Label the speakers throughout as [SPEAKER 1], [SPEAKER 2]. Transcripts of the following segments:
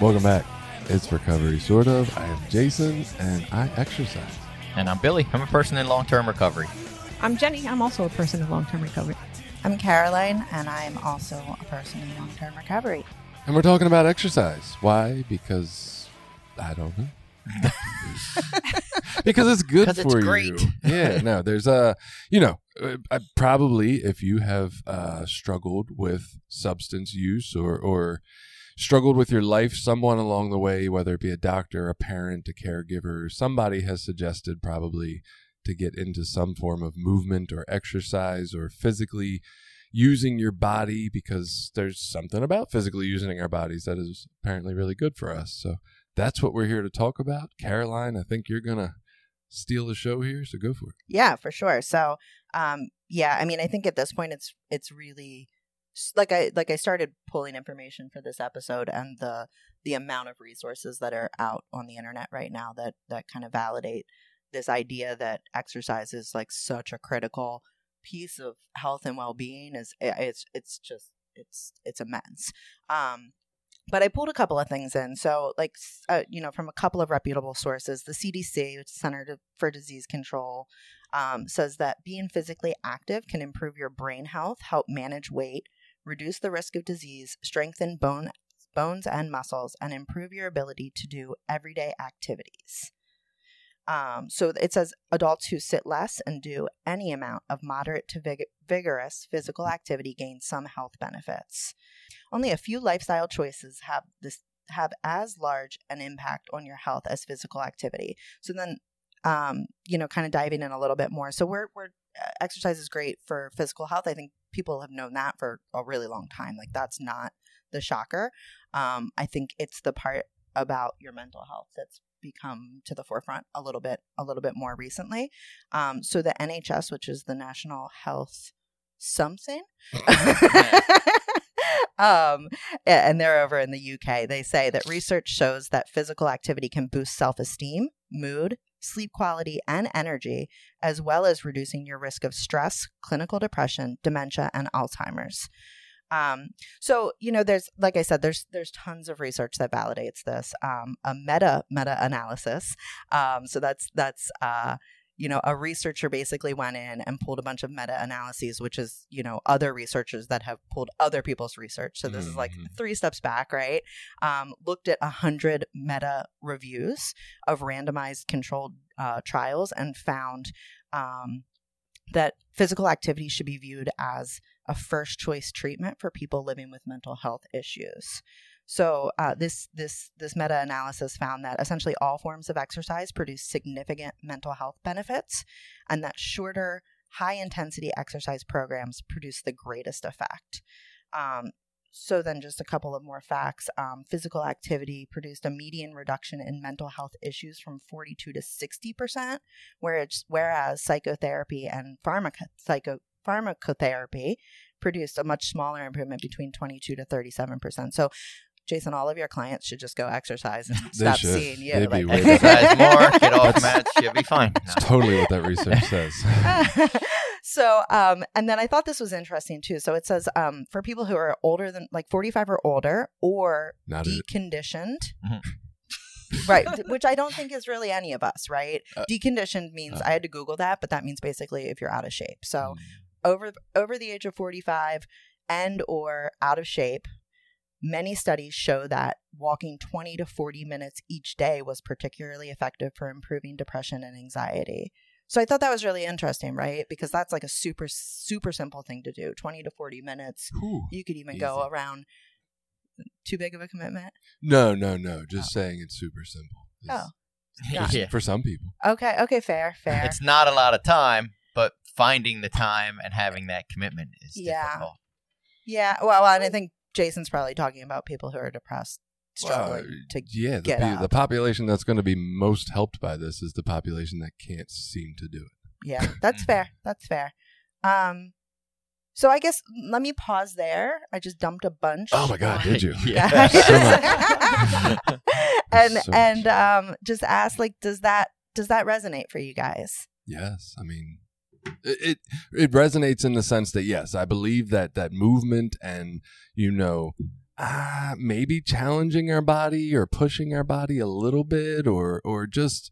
[SPEAKER 1] Welcome back. It's Recovery Sort of. I am Jason and I exercise.
[SPEAKER 2] And I'm Billy. I'm a person in long term recovery.
[SPEAKER 3] I'm Jenny. I'm also a person in long term recovery.
[SPEAKER 4] I'm Caroline, and I'm also a person in long term recovery.
[SPEAKER 1] And we're talking about exercise. Why? Because I don't know. because it's good
[SPEAKER 2] Because
[SPEAKER 1] for
[SPEAKER 2] it's great.
[SPEAKER 1] you. Yeah, no, there's a, you know, uh, I- probably if you have uh, struggled with substance use or, or struggled with your life, someone along the way, whether it be a doctor, a parent, a caregiver, somebody has suggested probably to get into some form of movement or exercise or physically using your body because there's something about physically using our bodies that is apparently really good for us. So that's what we're here to talk about. Caroline, I think you're going to steal the show here, so go for it.
[SPEAKER 4] Yeah, for sure. So, um, yeah, I mean, I think at this point, it's it's really like I like I started pulling information for this episode, and the the amount of resources that are out on the internet right now that that kind of validate this idea that exercise is like such a critical piece of health and well being is it's it's just it's it's immense. Um, but I pulled a couple of things in. So, like, uh, you know, from a couple of reputable sources, the CDC, which is Center for Disease Control, um, says that being physically active can improve your brain health, help manage weight, reduce the risk of disease, strengthen bone bones and muscles, and improve your ability to do everyday activities. Um, so it says adults who sit less and do any amount of moderate to vig- vigorous physical activity gain some health benefits. Only a few lifestyle choices have this have as large an impact on your health as physical activity. So then, um, you know, kind of diving in a little bit more. So we're we're uh, exercise is great for physical health. I think people have known that for a really long time. Like that's not the shocker. Um, I think it's the part about your mental health that's become to the forefront a little bit a little bit more recently. Um, so the NHS, which is the National Health something. um, and they're over in the UK. They say that research shows that physical activity can boost self esteem, mood, sleep quality, and energy, as well as reducing your risk of stress, clinical depression, dementia, and Alzheimer's. Um, so you know, there's like I said, there's there's tons of research that validates this. Um, a meta meta analysis. Um, so that's that's uh, you know, a researcher basically went in and pulled a bunch of meta analyses, which is, you know, other researchers that have pulled other people's research. So this is like
[SPEAKER 1] Mhm.
[SPEAKER 4] three steps back, right? Um, looked at a hundred meta reviews of randomized controlled uh, trials and found um, that physical activity should be viewed as a first choice treatment for people living with mental health issues. So uh, this this this meta analysis found that essentially all forms of exercise produce significant mental health benefits, and that shorter, high intensity exercise programs produce the greatest effect. Um, so then, just a couple of more facts: um, physical activity produced a median reduction in mental health issues from forty-two to sixty percent, whereas whereas psychotherapy and pharmaco- psycho pharmacotherapy produced a much smaller improvement between 22 to 37 percent. So, Jason, all of your clients should just go exercise and
[SPEAKER 1] They
[SPEAKER 4] stop
[SPEAKER 1] should.
[SPEAKER 4] seeing you.
[SPEAKER 1] They'd be
[SPEAKER 4] like-
[SPEAKER 1] way.
[SPEAKER 2] Exercise more, get off
[SPEAKER 1] That's-
[SPEAKER 2] meds, you'll be fine. No.
[SPEAKER 1] It's totally what that research says.
[SPEAKER 4] so um and then i thought this was interesting too so it says um for people who are older than like 45 or older or
[SPEAKER 1] Not
[SPEAKER 4] deconditioned
[SPEAKER 2] Mhm.
[SPEAKER 4] right which i don't think is really any of us right
[SPEAKER 1] Uh,
[SPEAKER 4] deconditioned means
[SPEAKER 1] uh.
[SPEAKER 4] i had to google that but that means basically if you're out of shape so
[SPEAKER 1] Mm.
[SPEAKER 4] over over the age of 45 and or out of shape many studies show that walking 20 to 40 minutes each day was particularly effective for improving depression and anxiety so i thought that was really interesting right because that's like a super super simple thing to do 20 to 40 minutes
[SPEAKER 1] Whew.
[SPEAKER 4] you could even go around too big of a commitment
[SPEAKER 1] No, no, no. Just oh. saying it's super simple. It's-
[SPEAKER 4] Oh. Yeah.
[SPEAKER 2] Yeah.
[SPEAKER 1] For some people.
[SPEAKER 4] okay okay fair fair
[SPEAKER 2] It's not a lot of time, but finding the time and having that commitment is
[SPEAKER 4] Yeah.
[SPEAKER 2] difficult.
[SPEAKER 4] yeah well and i think jason's probably talking about people who are depressed struggling
[SPEAKER 1] Well,
[SPEAKER 4] to
[SPEAKER 1] yeah, the,
[SPEAKER 4] get up.
[SPEAKER 1] the population that's going to be most helped by this is the population that can't seem to do it.
[SPEAKER 4] Yeah, that's fair. That's fair. Um, so I guess let me pause there. I just dumped a bunch.
[SPEAKER 1] Oh my God, did you?
[SPEAKER 5] Yeah.
[SPEAKER 1] So
[SPEAKER 4] and
[SPEAKER 1] So
[SPEAKER 4] and um, just ask like, does that does that resonate for you guys?
[SPEAKER 1] Yes, I mean, it, it resonates in the sense that yes, I believe that that movement and you know, ah, maybe challenging our body or pushing our body a little bit, or or just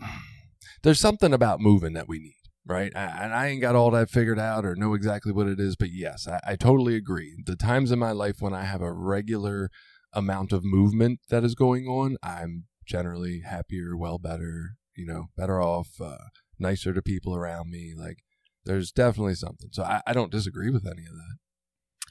[SPEAKER 1] there's something about moving that we need. Right, I, and I ain't got all that figured out or know exactly what it is, but yes, I, I totally agree. The times in my life when I have a regular amount of movement that is going on, I'm generally happier, well better, you know, better off, uh, nicer to people around me. Like, there's definitely something. So I, I don't disagree with any of that.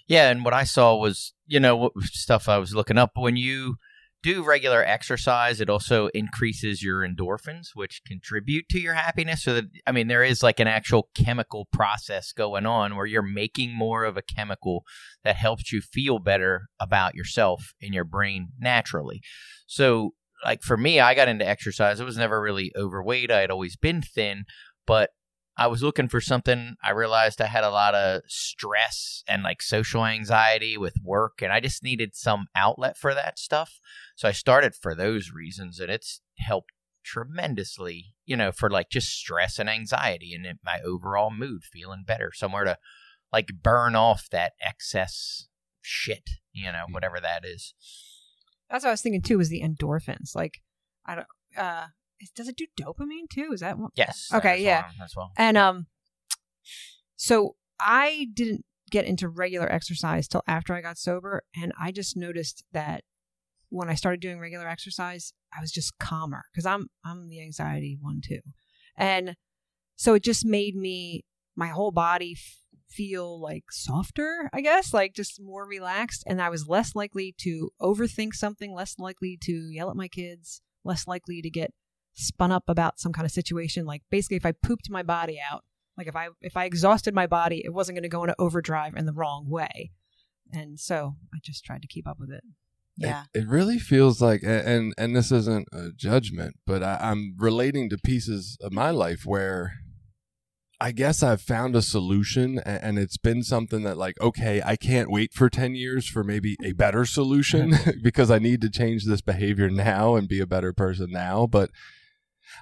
[SPEAKER 5] Yeah, and what I saw was, you know, stuff I was looking up. When you do regular exercise, it also increases your endorphins, which contribute to your happiness. So that I mean, there is like an actual chemical process going on where you're making more of a chemical that helps you feel better about yourself in your brain naturally. So, like for me, I got into exercise. I was never really overweight. I had always been thin, but I was looking for something. I realized I had a lot of stress and like social anxiety with work, and I just needed some outlet for that stuff. So I started for those reasons, and it's helped tremendously, you know, for like just stress and anxiety and my overall mood, feeling better, somewhere to like burn off that excess shit, you know, mm. whatever that is.
[SPEAKER 3] That's what I was thinking too. Was the endorphins like? I don't. uh Does it do dopamine too? Is that one?
[SPEAKER 5] Yes.
[SPEAKER 3] Okay, yeah.
[SPEAKER 5] As well.
[SPEAKER 3] And um, so I didn't get into regular exercise till after I got sober, and I just noticed that when I started doing regular exercise, I was just calmer because I'm I'm the anxiety one too, and so it just made me my whole body feel like softer, I guess, like just more relaxed, and I was less likely to overthink something, less likely to yell at my kids, less likely to get spun up about some kind of situation. Like basically, if I pooped my body out, like if I if I exhausted my body, it wasn't going to go into overdrive in the wrong way. And so I just tried to keep up with it.
[SPEAKER 4] Yeah.
[SPEAKER 1] It, it really feels like, a- and and this isn't a judgment, but I, I'm relating to pieces of my life where I guess I've found a solution, and it's been something that like, okay, I can't wait for ten years for maybe a better solution because I need to change this behavior now and be a better person now, but.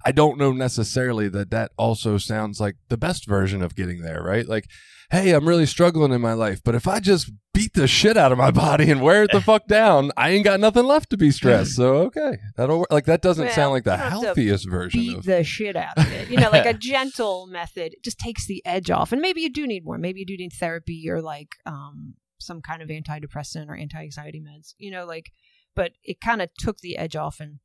[SPEAKER 1] I don't know necessarily that that also sounds like the best version of getting there, right? Like, hey, I'm really struggling in my life, but if I just beat the shit out of my body and wear it the fuck down, I ain't got nothing left to be stressed. So okay, that'll. Like that doesn't
[SPEAKER 3] Well,
[SPEAKER 1] sound like the
[SPEAKER 3] you don't have to
[SPEAKER 1] healthiest version of
[SPEAKER 3] Beat
[SPEAKER 1] of.
[SPEAKER 3] the shit out of it. You know, like a gentle method it just takes the edge off. And maybe you do need more. Maybe you do need therapy or like um some kind of antidepressant or anti-anxiety meds. You know, like but it kind of took the edge off and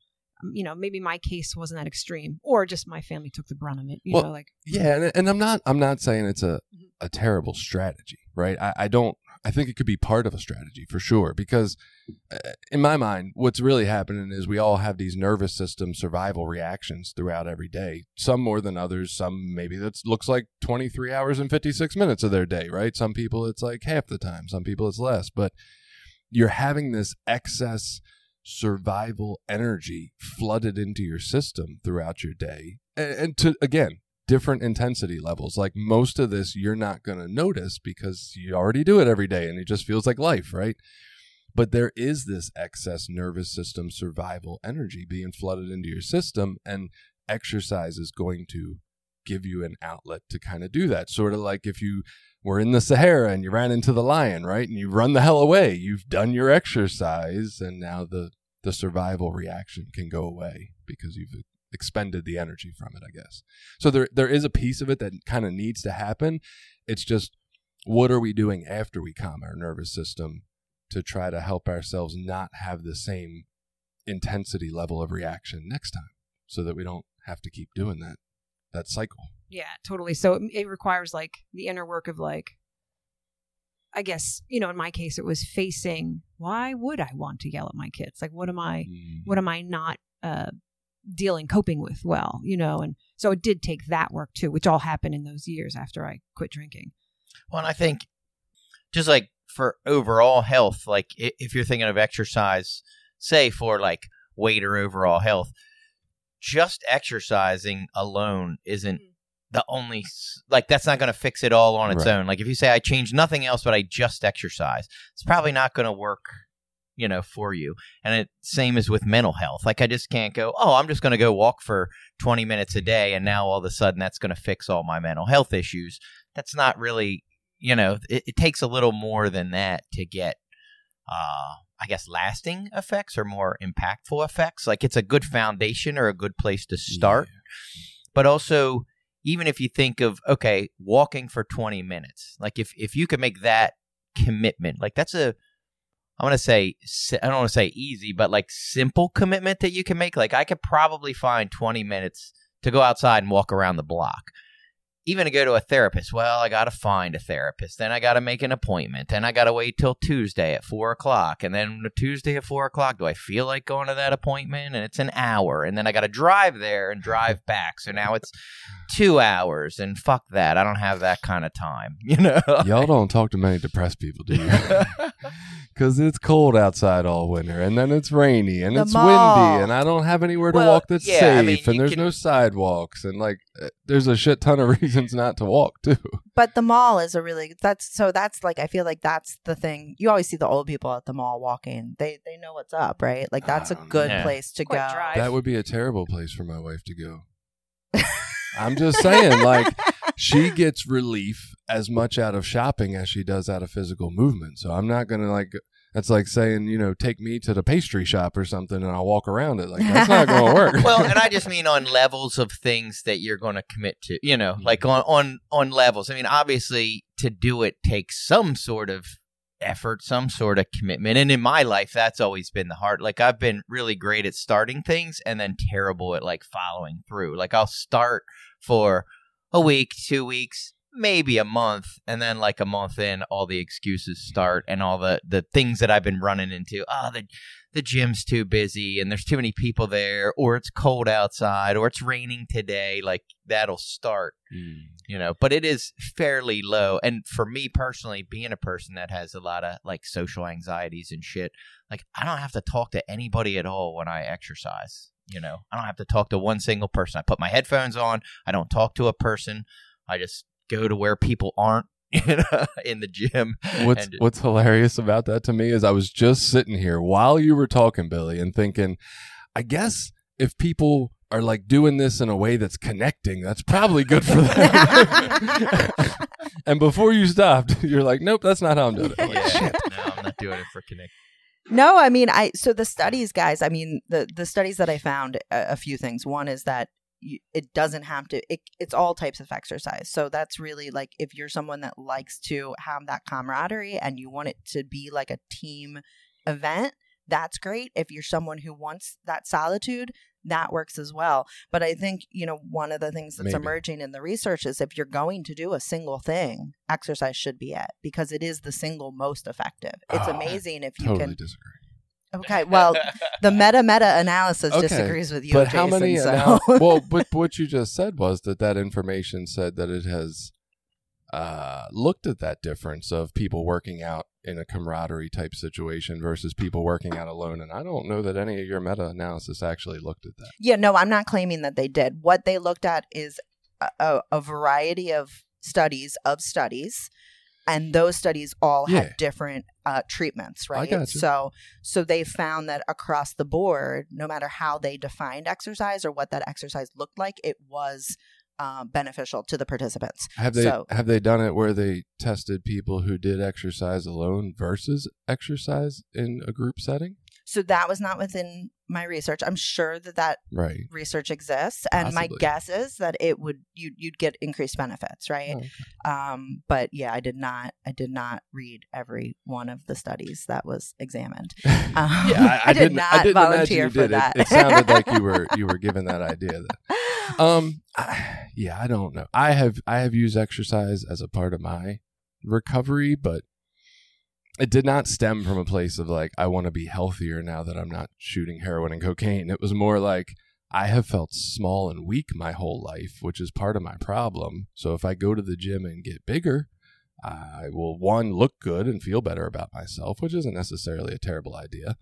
[SPEAKER 3] you know, maybe my case wasn't that extreme or just my family took the brunt of it, you
[SPEAKER 1] Well,
[SPEAKER 3] know, like
[SPEAKER 1] Yeah, and, and I'm not. I'm not saying it's a
[SPEAKER 3] Mhm.
[SPEAKER 1] a terrible strategy, right? I, I don't. I think it could be part of a strategy for sure because, uh, in my mind, what's really happening is we all have these nervous system survival reactions throughout every day. Some more than others. Some maybe that looks like 23 hours and 56 minutes of their day, right? Some people it's like half the time. Some people it's less. But you're having this excess survival energy flooded into your system throughout your day, and, and to again different intensity levels. Like most of this, you're not going to notice because you already do it every day and it just feels like life, right? But there is this excess nervous system survival energy being flooded into your system, and exercise is going to give you an outlet to kind of do that. Sort of like if you were in the Sahara and you ran into the lion, right? And you run the hell away. You've done your exercise, and now the the survival reaction can go away because you've expended the energy from it, I guess. So there there is a piece of it that kind of needs to happen. It's just what are we doing after we calm our nervous system to try to help ourselves not have the same intensity level of reaction next time so that we don't have to keep doing that that cycle.
[SPEAKER 3] Yeah, totally. So it, it requires like the inner work of like, I guess you know, in my case, it was facing why would I want to yell at my kids? Like, what am I?
[SPEAKER 1] Mm.
[SPEAKER 3] What am I not uh, dealing, coping with well? You know, and so it did take that work too, which all happened in those years after I quit drinking.
[SPEAKER 5] Well, and I think just like for overall health, like if you're thinking of exercise, say for like weight or overall health, just exercising alone isn't the only like that's not going to fix it all on its
[SPEAKER 1] Right.
[SPEAKER 5] own. Like if you say I change nothing else but I just exercise, it's probably not going to work, you know, for you. And it same as with mental health. Like I just can't go, "Oh, I'm just going to go walk for 20 minutes a day and now all of a sudden that's going to fix all my mental health issues." That's not really, you know, it, it takes a little more than that to get uh I guess lasting effects or more impactful effects. Like it's a good foundation or a good place to start but also even if you think of okay walking for 20 minutes like if if you could make that commitment like that's a i want to say i don't want to say easy but like simple commitment that you can make like i could probably find 20 minutes to go outside and walk around the block even to go to a therapist. Well i gotta find a therapist. Then i gotta make an appointment. Then i gotta wait till tuesday at four o'clock. And then tuesday at four o'clock do i feel like going to that appointment? And it's an hour. And then i gotta drive there and drive back. So now it's two hours. And fuck that. I don't have that kind of time you know?
[SPEAKER 1] Y'all don't talk to many depressed people, do you? Because it's cold outside all winter, and then it's rainy, and
[SPEAKER 4] The
[SPEAKER 1] it's
[SPEAKER 4] mall.
[SPEAKER 1] windy, and I don't have anywhere to
[SPEAKER 5] Well,
[SPEAKER 1] walk that's
[SPEAKER 5] yeah, I
[SPEAKER 1] safe,
[SPEAKER 5] mean,
[SPEAKER 1] and there's
[SPEAKER 5] can-
[SPEAKER 1] no sidewalks, and like uh, there's a shit ton of reasons not to walk too.
[SPEAKER 4] But the mall is a really that's so that's like I feel like that's the thing. You always see the old people at the mall walking. They they know what's up, right? Like that's a good
[SPEAKER 5] yeah.
[SPEAKER 4] place to
[SPEAKER 3] Quick
[SPEAKER 4] go.
[SPEAKER 3] drive.
[SPEAKER 1] That would be a terrible place for my wife to go. I'm just saying, like she gets relief as much out of shopping as she does out of physical movement. So I'm not gonna like. That's like saying, you know, take me to the pastry shop or something, and I'll walk around it. Like that's not going to work.
[SPEAKER 5] well and i just mean on levels of things that you're going to commit to you know mm-hmm. like on on on levels. I mean obviously to do it takes some sort of effort some sort of commitment. And in my life that's always been the hard like i've been really great at starting things and then terrible at like following through. Like i'll start for a week two weeks maybe a month and then like a month in all the excuses start and all the the things that i've been running into oh the the gym's too busy and there's too many people there or it's cold outside or it's raining today like that'll start
[SPEAKER 1] Mm.
[SPEAKER 5] you know but it is fairly low and for me personally being a person that has a lot of like social anxieties and shit like i don't have to talk to anybody at all when i exercise you know i don't have to talk to one single person i put my headphones on i don't talk to a person i just go to where people aren't you know, uh, in the gym
[SPEAKER 1] What's
[SPEAKER 5] And-
[SPEAKER 1] What's hilarious about that to me is I was just sitting here while you were talking, Billy, and thinking, I guess if people are like doing this in a way that's connecting, that's probably good for them. and before you stopped, you're like, nope, that's not how I'm doing it. I'm like, shit.
[SPEAKER 5] no i'm not doing it for connect
[SPEAKER 4] No, I mean, I so the studies, guys. I mean, the the studies that I found a, a few things. One is that you, it doesn't have to. It, it's all types of exercise. So that's really like if you're someone that likes to have that camaraderie and you want it to be like a team event, that's great. If you're someone who wants that solitude, that works as well. But I think you know one of the things that's
[SPEAKER 1] Maybe.
[SPEAKER 4] emerging in the research is if you're going to do a single thing, exercise should be it because it is the single most effective. It's
[SPEAKER 1] Oh,
[SPEAKER 4] amazing if you
[SPEAKER 1] Totally
[SPEAKER 4] can
[SPEAKER 1] disagree.
[SPEAKER 4] Okay, well, the meta meta analysis
[SPEAKER 1] Okay,
[SPEAKER 4] disagrees with you,
[SPEAKER 1] but
[SPEAKER 4] Jason.
[SPEAKER 1] how many?
[SPEAKER 4] so.
[SPEAKER 1] anal- well, but what you just said was that that information said that it has uh, looked at that difference of people working out in a camaraderie type situation versus people working out alone, and I don't know that any of your meta analysis actually looked at that.
[SPEAKER 4] yeah, no, I'm not claiming that they did. What they looked at is a, a, a variety of studies of studies, and those studies all
[SPEAKER 1] Yeah.
[SPEAKER 4] had different uh, treatments, right? So, so they found that across the board, no matter how they defined exercise or what that exercise looked like, it was um, beneficial to the participants.
[SPEAKER 1] Have they
[SPEAKER 4] So-
[SPEAKER 1] have they done it where they tested people who did exercise alone versus exercise in a group setting?
[SPEAKER 4] So that was not within my research. I'm sure that that
[SPEAKER 1] Right.
[SPEAKER 4] research exists and my guess is that it would you you'd get increased benefits right
[SPEAKER 1] Oh, okay.
[SPEAKER 4] um but yeah i did not i did not read every one of the studies that was examined um,
[SPEAKER 1] Yeah, I, I
[SPEAKER 4] did
[SPEAKER 1] didn't.
[SPEAKER 4] not
[SPEAKER 1] I didn't
[SPEAKER 4] volunteer
[SPEAKER 1] you
[SPEAKER 4] for
[SPEAKER 1] did. It-
[SPEAKER 4] that
[SPEAKER 1] It, sounded like you were you were given that idea. That, um, I, yeah, I don't know. I have I have used exercise as a part of my recovery, but it did not stem from a place of like I want to be healthier now that I'm not shooting heroin and cocaine. It was more like I have felt small and weak my whole life, which is part of my problem. So if I go to the gym and get bigger, I will one look good and feel better about myself, which isn't necessarily a terrible idea.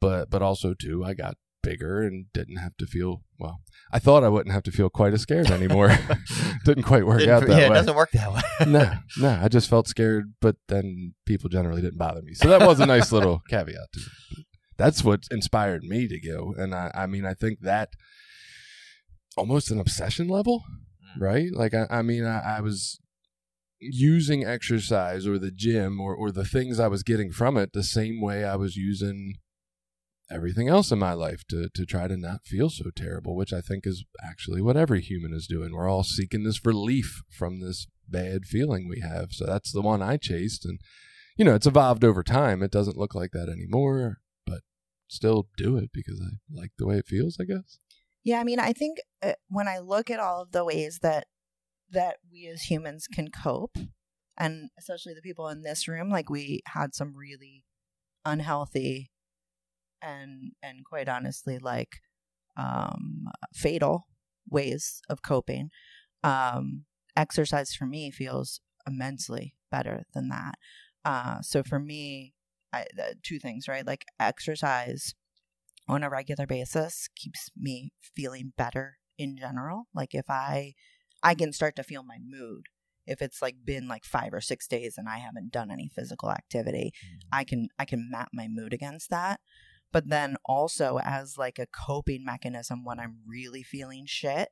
[SPEAKER 1] but but also too, I got bigger and didn't have to feel well. I thought I wouldn't have to feel quite as scared anymore. didn't quite work
[SPEAKER 2] Didn't-
[SPEAKER 1] out that
[SPEAKER 2] yeah,
[SPEAKER 1] way.
[SPEAKER 2] it doesn't work that way.
[SPEAKER 1] no, no, I just felt scared, but then people generally didn't bother me. So that was a nice little caveat to it. That's what inspired me to go. And I, I mean, I think that almost an obsession level,
[SPEAKER 2] Mm.
[SPEAKER 1] right? Like, I, I mean, I, I was using exercise or the gym or, or the things I was getting from it the same way I was using everything else in my life to, to try to not feel so terrible, which I think is actually what every human is doing. We're all seeking this relief from this bad feeling we have. So that's the one I chased. And, you know, it's evolved over time. It doesn't look like that anymore, but still do it because I like the way it feels, I guess.
[SPEAKER 4] Yeah, I mean, I think uh, when I look at all of the ways that that we as humans can cope, and especially the people in this room, like we had some really unhealthy and and quite honestly, like um, fatal ways of coping. Um, exercise for me feels immensely better than that. Uh, so for me, I, two things, right? Like exercise on a regular basis keeps me feeling better in general. Like if I I can start to feel my mood. If it's like been like 5 or 6 days and I haven't done any physical activity, I can I can map my mood against that. But then also as like a coping mechanism when I'm really feeling shit,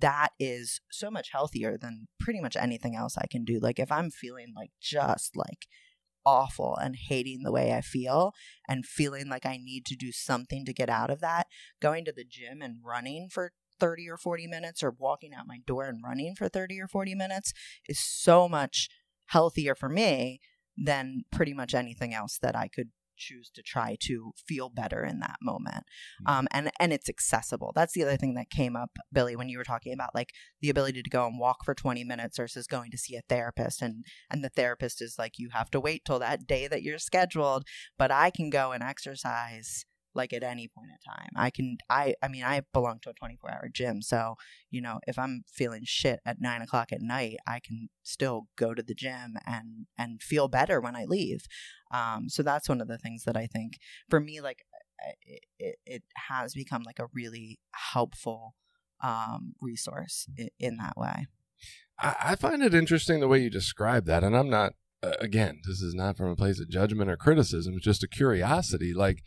[SPEAKER 4] that is so much healthier than pretty much anything else I can do. Like if I'm feeling like just like awful and hating the way I feel and feeling like I need to do something to get out of that, going to the gym and running for 30 or 40 minutes or walking out my door and running for 30 or 40 minutes is so much healthier for me than pretty much anything else that I could choose to try to feel better in that moment. Um, and and it's accessible. That's the other thing that came up billy when you were talking about like the ability to go and walk for 20 minutes versus going to see a therapist and and the therapist is like you have to wait till that day that you're scheduled but i can go and exercise like at any point in time i can i i mean i belong to a 24 hour gym so you know if i'm feeling shit at nine o'clock at night i can still go to the gym and and feel better when i leave um so that's one of the things that i think for me like it, it, it has become like a really helpful um resource in, in that way
[SPEAKER 1] I, I find it interesting the way you describe that, and I'm not. Uh, again, this is not from a place of judgment or criticism. It's just a curiosity. Like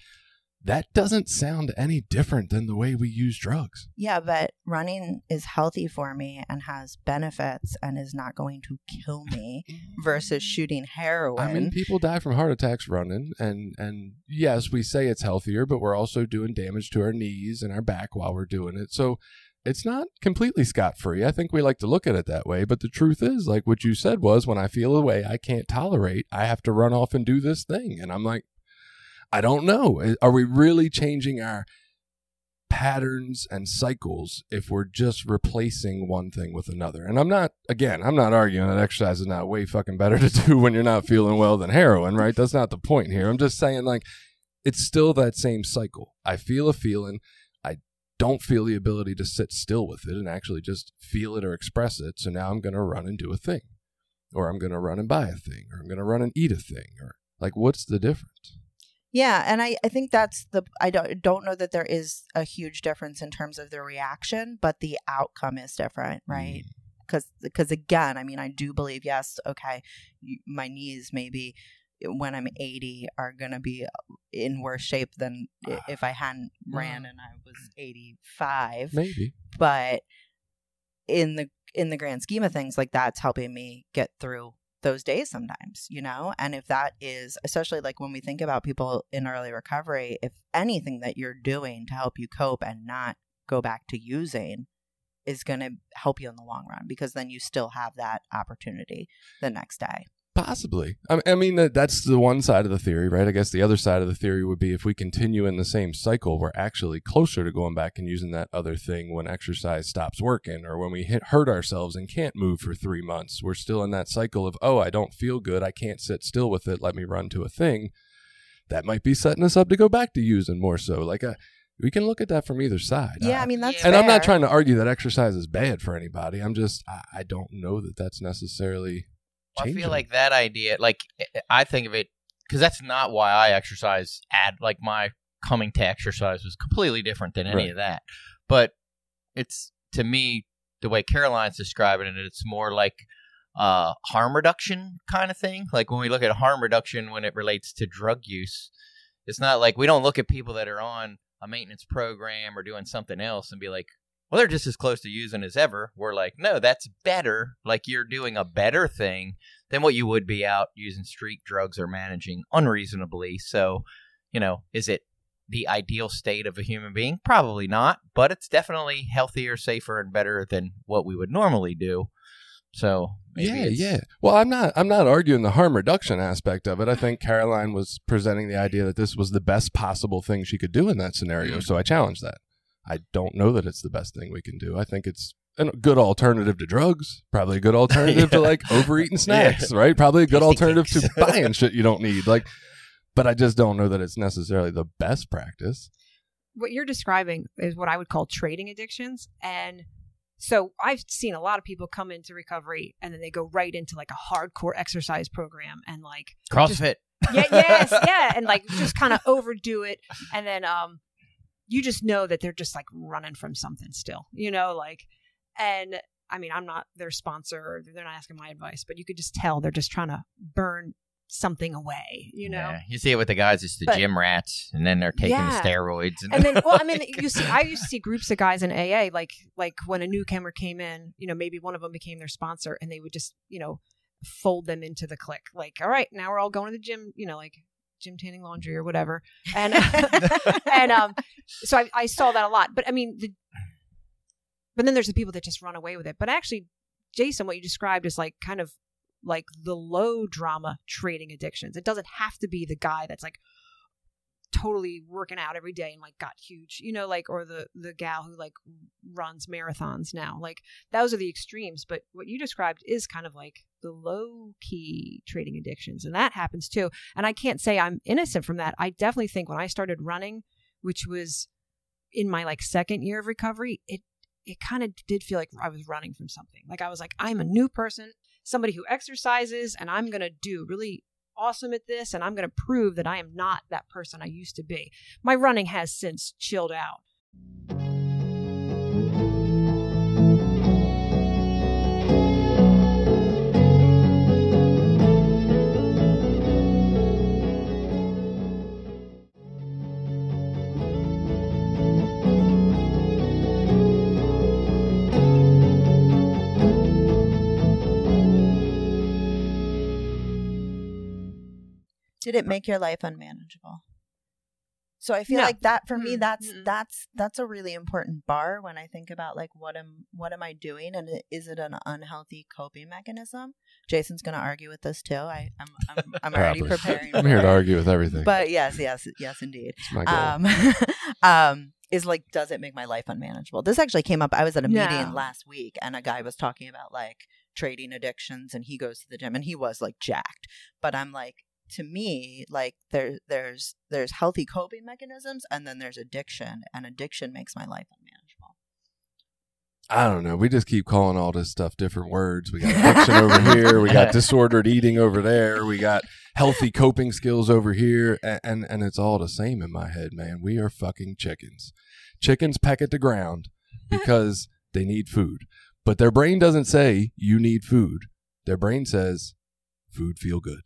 [SPEAKER 1] that doesn't sound any different than the way we use drugs.
[SPEAKER 4] Yeah, but running is healthy for me and has benefits and is not going to kill me versus shooting heroin.
[SPEAKER 1] I mean, people die from heart attacks running, and and yes, we say it's healthier, but we're also doing damage to our knees and our back while we're doing it. So it's not completely scot free. I think we like to look at it that way, but the truth is, like what you said was, when I feel a way I can't tolerate, I have to run off and do this thing, and I'm like, I don't know. Are we really changing our patterns and cycles if we're just replacing one thing with another. And I'm not, again, I'm not arguing that exercise is not way fucking better to do when you're not feeling well than heroin, right? That's not the point here. I'm just saying, like, it's still that same cycle. I feel a feeling. I don't feel the ability to sit still with it and actually just feel it or express it. So now I'm going to run and do a thing, or I'm going to run and buy a thing, or I'm going to run and eat a thing, or like, what's the difference?
[SPEAKER 4] Yeah, and I, I think that's the I don't don't know that there is a huge difference in terms of the reaction, but the outcome is different, right? Mm. Because because again, I mean, I do believe yes, okay, my knees maybe eh, when I'm 80 are gonna be uh, in worse shape than i- if I hadn't ran and I was 85,
[SPEAKER 1] Maybe.
[SPEAKER 4] but in the in the grand scheme of things, like that's helping me get through those days sometimes, you know? And if that is, especially like when we think about people in early recovery, if anything that you're doing to help you cope and not go back to using is going to help you in the long run because then you still have that opportunity the next day.
[SPEAKER 1] Possibly. I, I mean, that, that's the one side of the theory, right? I guess the other side of the theory would be if we continue in the same cycle, we're actually closer to going back and using that other thing when exercise stops working or when we hit, hurt ourselves and can't move for three months. We're still in that cycle of, oh, I don't feel good. I can't sit still with it. Let me run to a thing. That might be setting us up to go back to using more so. Like, a, we can look at that from either side.
[SPEAKER 4] Yeah,
[SPEAKER 1] I-
[SPEAKER 4] I mean, that's
[SPEAKER 1] and I'm not trying to argue that exercise is bad for anybody. I'm just, I, I don't know that that's necessarily.
[SPEAKER 2] I feel like that idea, like I think of it
[SPEAKER 5] because that's not why I exercise. At like my coming to exercise was completely different than any
[SPEAKER 1] Right.
[SPEAKER 5] of that. But it's to me the way Caroline's describing it. It's more like uh, harm reduction kind of thing. Like when we look at harm reduction when it relates to drug use, it's not like we don't look at people that are on a maintenance program or doing something else and be like, well, they're just as close to using as ever. We're like, no, that's better. Like you're doing a better thing than what you would be out using street drugs or managing unreasonably. So, you know, is it the ideal state of a human being? Probably not, but it's definitely healthier, safer, and better than what we would normally do. So, maybe
[SPEAKER 1] yeah, yeah. Well, I'm not. I'm not arguing the harm reduction aspect of it. I think Caroline was presenting the idea that this was the best possible thing she could do in that scenario. Mm-hmm. So I challenge that. I don't know that it's the best thing we can do. I think it's a good alternative to drugs. Probably a good alternative to like overeating snacks, right? Probably a good
[SPEAKER 5] Tasty
[SPEAKER 1] alternative to buying shit you don't need. Like, but I just don't know that it's necessarily the best practice.
[SPEAKER 3] what you're describing is what I would call trading addictions. And so I've seen a lot of people come into recovery and then they go right into like a hardcore exercise program and like
[SPEAKER 5] CrossFit.
[SPEAKER 3] yeah, yes, yeah, and like just kind of overdo it, and then um, you just know that they're just like running from something still, you know, like, and I mean, I'm not their sponsor, or they're not asking my advice, but you could just tell they're just trying to burn something away, you know.
[SPEAKER 5] Yeah. You see it with the guys, it's the
[SPEAKER 3] But-
[SPEAKER 5] gym rats, and then they're taking
[SPEAKER 3] Yeah.
[SPEAKER 5] steroids. And,
[SPEAKER 3] and then well i mean you see i used to see groups of guys in aa like like when a new newcomer came in you know maybe one of them became their sponsor and they would just you know fold them into the clique like all right now we're all going to the gym you know like gym tanning laundry or whatever. And and um so I, I saw that a lot. But i mean the but then there's the people that just run away with it. But actually jason what you described is like kind of like the low drama trading addictions. It doesn't have to be the guy that's like totally working out every day and like got huge you know like or the the gal who like runs marathons now like those are the extremes but what you described is kind of like the low key trading addictions and that happens too and i can't say i'm innocent from that. I definitely think when i started running which was in my like second year of recovery it it kind of did feel like i was running from something. Like i was like i'm a new person somebody who exercises and i'm going to do really awesome at this and I'm going to prove that I am not that person I used to be. My running has since chilled out.
[SPEAKER 4] Did it make your life unmanageable? So I feel
[SPEAKER 3] No.
[SPEAKER 4] like that for me
[SPEAKER 3] Mm,
[SPEAKER 4] that's
[SPEAKER 3] mm-mm.
[SPEAKER 4] that's that's a really important bar when I think about like what am what am I doing and is it an unhealthy coping mechanism? Jason's going to argue with this too. I I'm I'm, I'm already preparing.
[SPEAKER 1] I'm here to argue with everything.
[SPEAKER 4] But yes, yes, yes indeed.
[SPEAKER 1] it's my goal.
[SPEAKER 4] Um um is like does it make my life unmanageable? This actually came up I was at a meeting last week and a guy was talking about like trading addictions and he goes to the gym and he was like jacked. But I'm like to me like there there's there's healthy coping mechanisms and then there's addiction and addiction makes my life unmanageable.
[SPEAKER 1] I don't know. We just keep calling all this stuff different words. We got addiction over here. We got disordered eating over there. We got healthy coping skills over here, and, and and it's all the same in my head, man. We are fucking chickens. Chickens peck at the ground because they need food, but their brain doesn't say you need food. Their brain says food feel good,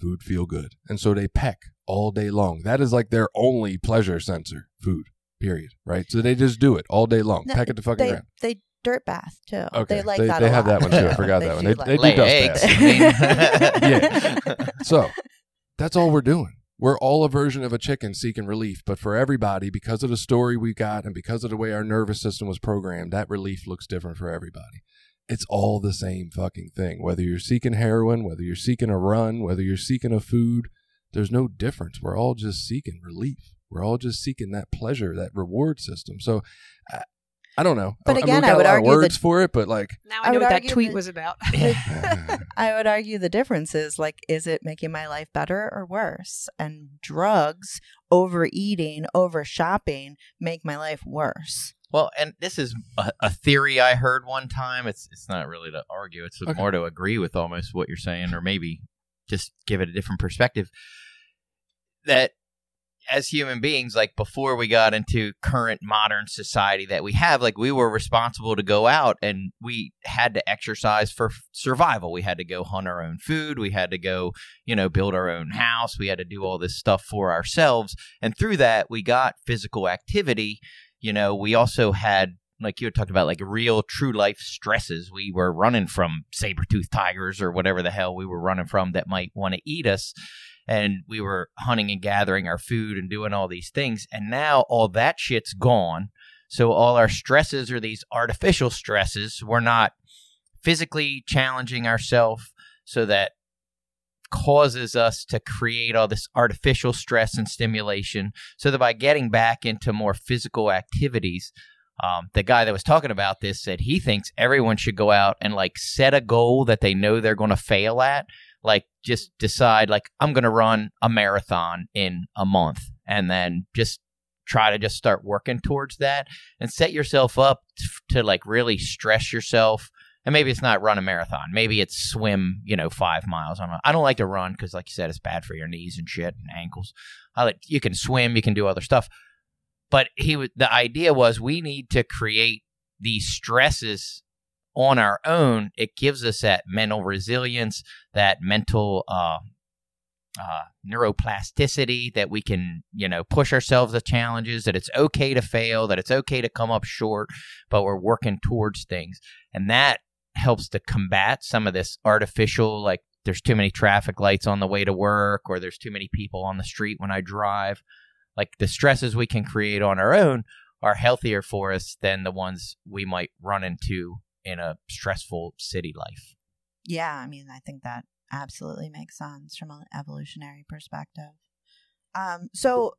[SPEAKER 1] food feel good, and so they peck all day long. That is like their only pleasure sensor. Food. Period. Right. So they just do it all day long.
[SPEAKER 4] No,
[SPEAKER 1] peck at the fucking
[SPEAKER 4] They
[SPEAKER 1] ground.
[SPEAKER 4] they dirt bath too.
[SPEAKER 1] Okay,
[SPEAKER 4] They like
[SPEAKER 1] they-
[SPEAKER 4] that
[SPEAKER 1] they have
[SPEAKER 4] lot.
[SPEAKER 1] that one too. I forgot that one. They-
[SPEAKER 4] like
[SPEAKER 1] they do dust baths. Yeah. So that's all we're doing. We're all a version of a chicken seeking relief, but for everybody, because of the story we got and because of the way our nervous system was programmed, that relief looks different for everybody. It's all the same fucking thing. Whether you're seeking heroin, whether you're seeking a run, whether you're seeking a food, there's no difference. We're all just seeking relief. We're all just seeking that pleasure, that reward system. So I, I don't know.
[SPEAKER 4] But
[SPEAKER 1] I,
[SPEAKER 4] again,
[SPEAKER 1] I, got
[SPEAKER 4] I
[SPEAKER 1] a
[SPEAKER 4] would argue
[SPEAKER 1] words
[SPEAKER 4] that-
[SPEAKER 1] for it, but like
[SPEAKER 3] Now
[SPEAKER 4] I
[SPEAKER 3] I know what that tweet
[SPEAKER 4] that-
[SPEAKER 3] was about.
[SPEAKER 4] I would argue the difference is like, is it making my life better or worse? And drugs, overeating, over shopping make my life worse.
[SPEAKER 5] Well, and this is a, a theory I heard one time. It's it's not really to argue. It's
[SPEAKER 1] Okay.
[SPEAKER 5] more to agree with almost what you're saying, or maybe just give it a different perspective. That as human beings, like before we got into current modern society that we have, like we were responsible to go out and we had to exercise for survival. We had to go hunt our own food. We had to go, you know, build our own house. We had to do all this stuff for ourselves. And through that, we got physical activity. You know, we also had like you were talking about like real true life stresses. We were running from saber-toothed tigers or whatever the hell we were running from that might want to eat us. And we were hunting and gathering our food and doing all these things. And now all that shit's gone. So all our stresses are these artificial stresses. We're not physically challenging ourselves so that causes us to create all this artificial stress and stimulation so that by getting back into more physical activities um, the guy that was talking about this said he thinks everyone should go out and like set a goal that they know they're going to fail at like just decide like i'm going to run a marathon in a month and then just try to just start working towards that and set yourself up to like really stress yourself and maybe it's not run a marathon. Maybe it's swim you know five miles. On a, i don't like to run because like you said it's bad for your knees and shit and ankles. I like you can swim you can do other stuff. But he the idea was we need to create these stresses on our own. It gives us that mental resilience that mental uh, uh, neuroplasticity that we can you know push ourselves to challenges that it's okay to fail that it's okay to come up short but we're working towards things. And that helps to combat some of this artificial like there's too many traffic lights on the way to work or there's too many people on the street when i drive like the stresses we can create on our own are healthier for us than the ones we might run into in a stressful city life.
[SPEAKER 4] Yeah, I mean, I think that absolutely makes sense from an evolutionary perspective. Um, so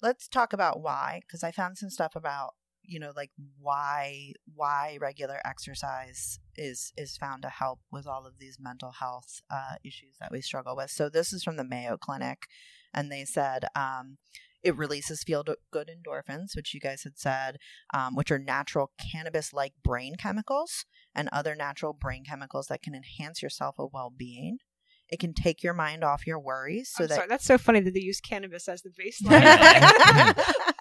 [SPEAKER 4] let's talk about why, because I found some stuff about you know like why why regular exercise is is found to help with all of these mental health uh, issues that we struggle with. So this is from the Mayo Clinic, and they said um, it releases feel good endorphins, which you guys had said, um, which are natural cannabis like brain chemicals and other natural brain chemicals that can enhance your self well being. It can take your mind off your worries. So
[SPEAKER 3] I'm
[SPEAKER 4] that
[SPEAKER 3] sorry, that's so funny that they use cannabis as the baseline.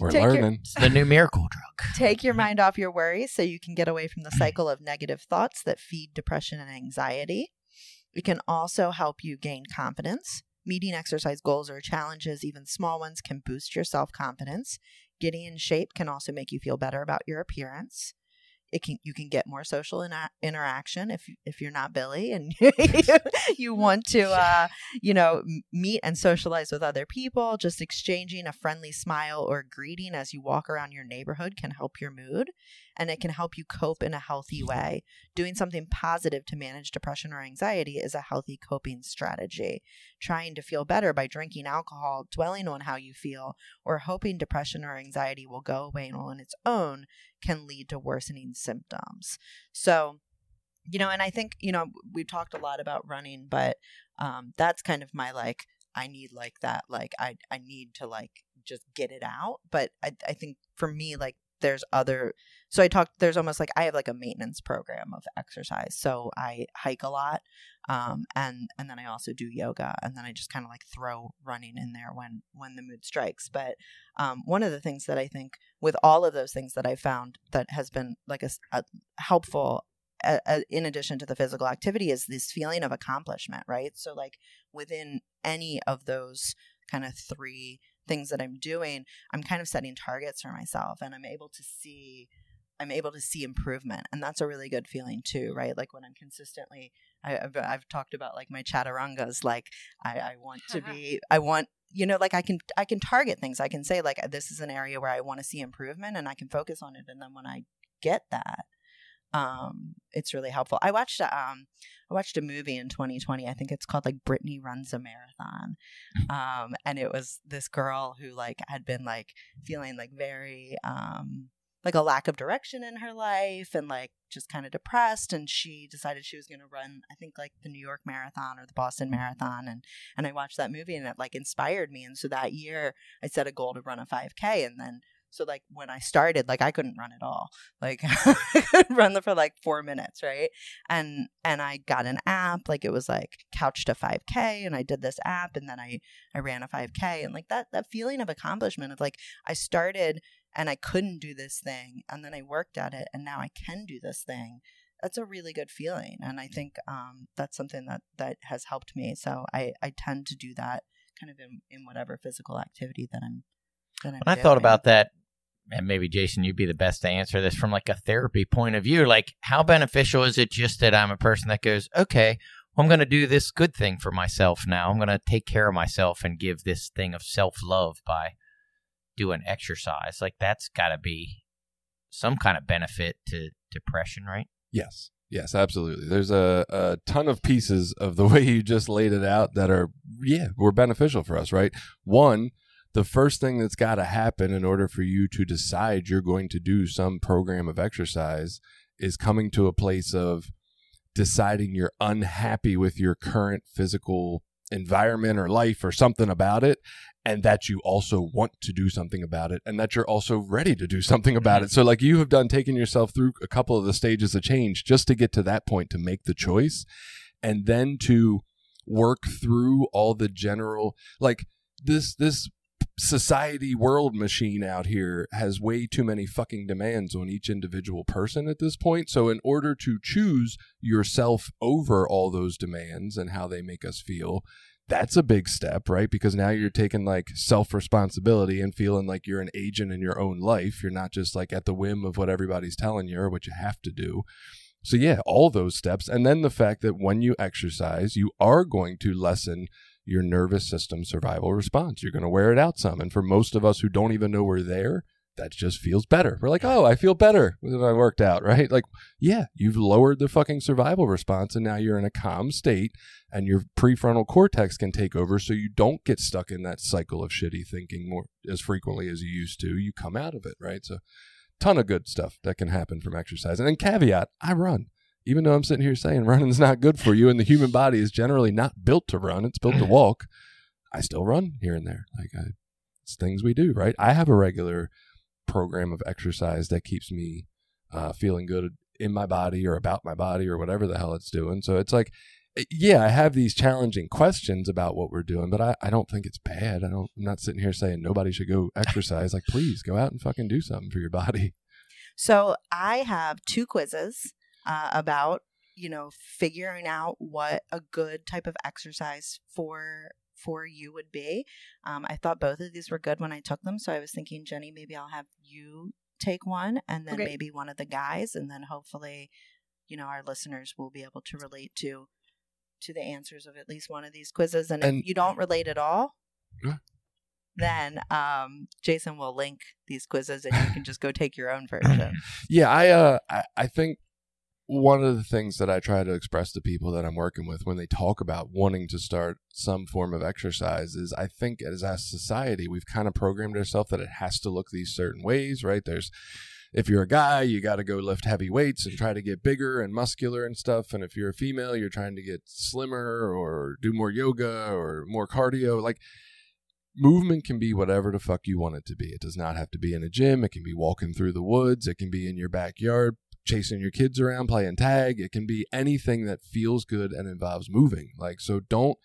[SPEAKER 1] We're
[SPEAKER 4] Take your-
[SPEAKER 1] learning.
[SPEAKER 5] It's the new miracle drug.
[SPEAKER 4] Take your mind off your worries so you can get away from the cycle of negative thoughts that feed depression and anxiety. It can also help you gain confidence. Meeting exercise goals or challenges, even small ones, can boost your self confidence. Getting in shape can also make you feel better about your appearance. It can you can get more social ina- interaction if if you're not Billy and you want to uh, you know meet and socialize with other people. Just exchanging a friendly smile or greeting as you walk around your neighborhood can help your mood, and it can help you cope in a healthy way. Doing something positive to manage depression or anxiety is a healthy coping strategy. Trying to feel better by drinking alcohol, dwelling on how you feel, or hoping depression or anxiety will go away on its own can lead to worsening symptoms. So, you know, and I think, you know, we've talked a lot about running, but um, that's kind of my like, I need like that, like, I, I need to like just get it out. But I, I think for me, like, there's other, so I talked, there's almost like I have like a maintenance program of exercise. So I hike a lot. Um, and, and then I also do yoga and then I just kind of like throw running in there when, when the mood strikes. But, um, one of the things that I think with all of those things that I found that has been like a helpful uh, uh, in addition to the physical activity is this feeling of accomplishment, right? So like within any of those kind of three things that I'm doing, I'm kind of setting targets for myself and I'm able to see I'm able to see improvement and that's a really good feeling too, right? Like when I'm consistently I, I've, I've talked about like my chaturangas like I, I want to be I want you know like I can I can target things I can say like this is an area where I want to see improvement and I can focus on it and then when I get that um it's really helpful i watched a, um i watched a movie in 2020 i think it's called like brittany runs a marathon um and it was this girl who like had been like feeling like very um like a lack of direction in her life and like just kind of depressed and she decided she was going to run i think like the new york marathon or the boston marathon and and i watched that movie and it like inspired me and so that year i set a goal to run a 5k and then So like when I started, like I couldn't run at all. Like run for like four minutes, right? And and I got an app, like it was like couch to 5K, and I did this app, and then I I ran a 5K, and like that that feeling of accomplishment of like I started and I couldn't do this thing, and then I worked at it, and now I can do this thing. That's a really good feeling, and I think um, that's something that that has helped me. So I I tend to do that kind of in in whatever physical activity that I'm. That I'm
[SPEAKER 5] When I thought about that, and maybe Jason, you'd be the best to answer this from like a therapy point of view. Like, how beneficial is it just that I'm a person that goes, okay, well, I'm going to do this good thing for myself now. I'm going to take care of myself and give this thing of self love by doing exercise. Like, that's got to be some kind of benefit to depression, right?
[SPEAKER 1] Yes. Yes, absolutely. There's a, a ton of pieces of the way you just laid it out that are, yeah, were beneficial for us, right? One, the first thing that's got to happen in order for you to decide you're going to do some program of exercise is coming to a place of deciding you're unhappy with your current physical environment or life or something about it and that you also want to do something about it and that you're also ready to do something about it. So like you have done taking yourself through a couple of the stages of change just to get to that point to make the choice and then to work through all the general like this this society world machine out here has way too many fucking demands on each individual person at this point. So, in order to choose yourself over all those demands and how they make us feel, that's a big step, right? Because now you're taking like self responsibility and feeling like you're an agent in your own life. You're not just like at the whim of what everybody's telling you or what you have to do. So, yeah, all those steps. And then the fact that when you exercise, you are going to lessen your nervous system survival response. You're going to wear it out some. And for most of us who don't even know we're there, that just feels better. We're like, oh, I feel better when I worked out, right? Like, yeah, you've lowered the fucking survival response and now you're in a calm state and your prefrontal cortex can take over so you don't get stuck in that cycle of shitty thinking more as frequently as you used to. You come out of it, right? So, ton of good stuff that can happen from exercise. And then caveat, I run even though I'm sitting here saying running's not good for you and the human body is generally not built to run, it's built to walk, I still run here and there. Like I, it's things we do, right? I have a regular program of exercise that keeps me uh, feeling good in my body or about my body or whatever the hell it's doing. So it's like, eh, yeah, I have these challenging questions about what we're doing, but I, I don't think it's bad. I don't, I'm not sitting here saying nobody should go exercise. like, please go out and fucking do something for your body.
[SPEAKER 4] So I have two quizzes uh, about you know figuring out what a good type of exercise for for you would be. Um, I thought both of these were good when I took them, so I was thinking, Jenny, maybe I'll have you take one, and then
[SPEAKER 3] Okay.
[SPEAKER 4] maybe one of the guys, and then hopefully, you know, our listeners will be able to relate to to the answers of at least one of these quizzes. And,
[SPEAKER 1] And-
[SPEAKER 4] if you don't relate at all,
[SPEAKER 1] Yeah.
[SPEAKER 4] then um, Jason will link these quizzes, and you can just go take your own version.
[SPEAKER 1] Yeah, I uh I, I think one of the things that I try to express to people that I'm working with when they talk about wanting to start some form of exercise is I think as a society we've kind of programmed ourselves that it has to look these certain ways, right? There's if you're a guy, you got to go lift heavy weights and try to get bigger and muscular and stuff. And if you're a female, you're trying to get slimmer or do more yoga or more cardio. Like movement can be whatever the fuck you want it to be. It does not have to be in a gym. It can be walking through the woods. It can be in your backyard, chasing your kids around, playing tag. It can be anything that feels good and involves moving. Like, so don't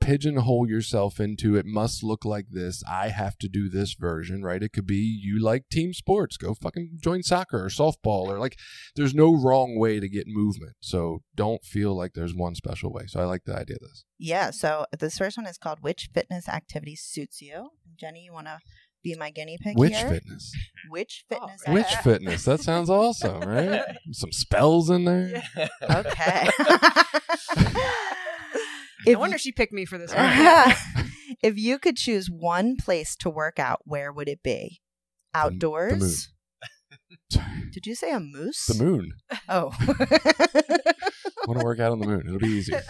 [SPEAKER 1] pigeonhole yourself into it must look like this. I have to do this version, right? It could be you like team sports, go fucking join soccer or softball or like there's no wrong way to get movement. So don't feel like there's one special way. So I like the idea of this.
[SPEAKER 4] Yeah, so this first one is called Which Fitness Activity Suits You? Jenny, you want to be my guinea pig
[SPEAKER 1] Which
[SPEAKER 4] here?
[SPEAKER 1] fitness?
[SPEAKER 4] Which oh, fitness
[SPEAKER 1] Which
[SPEAKER 4] activity?
[SPEAKER 1] fitness? That sounds awesome, right? Some spells in there.
[SPEAKER 4] Okay.
[SPEAKER 3] I
[SPEAKER 4] if,
[SPEAKER 3] wonder she picked me for this one.
[SPEAKER 4] if you could choose one place to work out, where would it be? Outdoors? Did you say a moose?
[SPEAKER 1] The moon.
[SPEAKER 4] Oh.
[SPEAKER 1] I want to work out on the moon. It'll be easy.
[SPEAKER 5] Ah,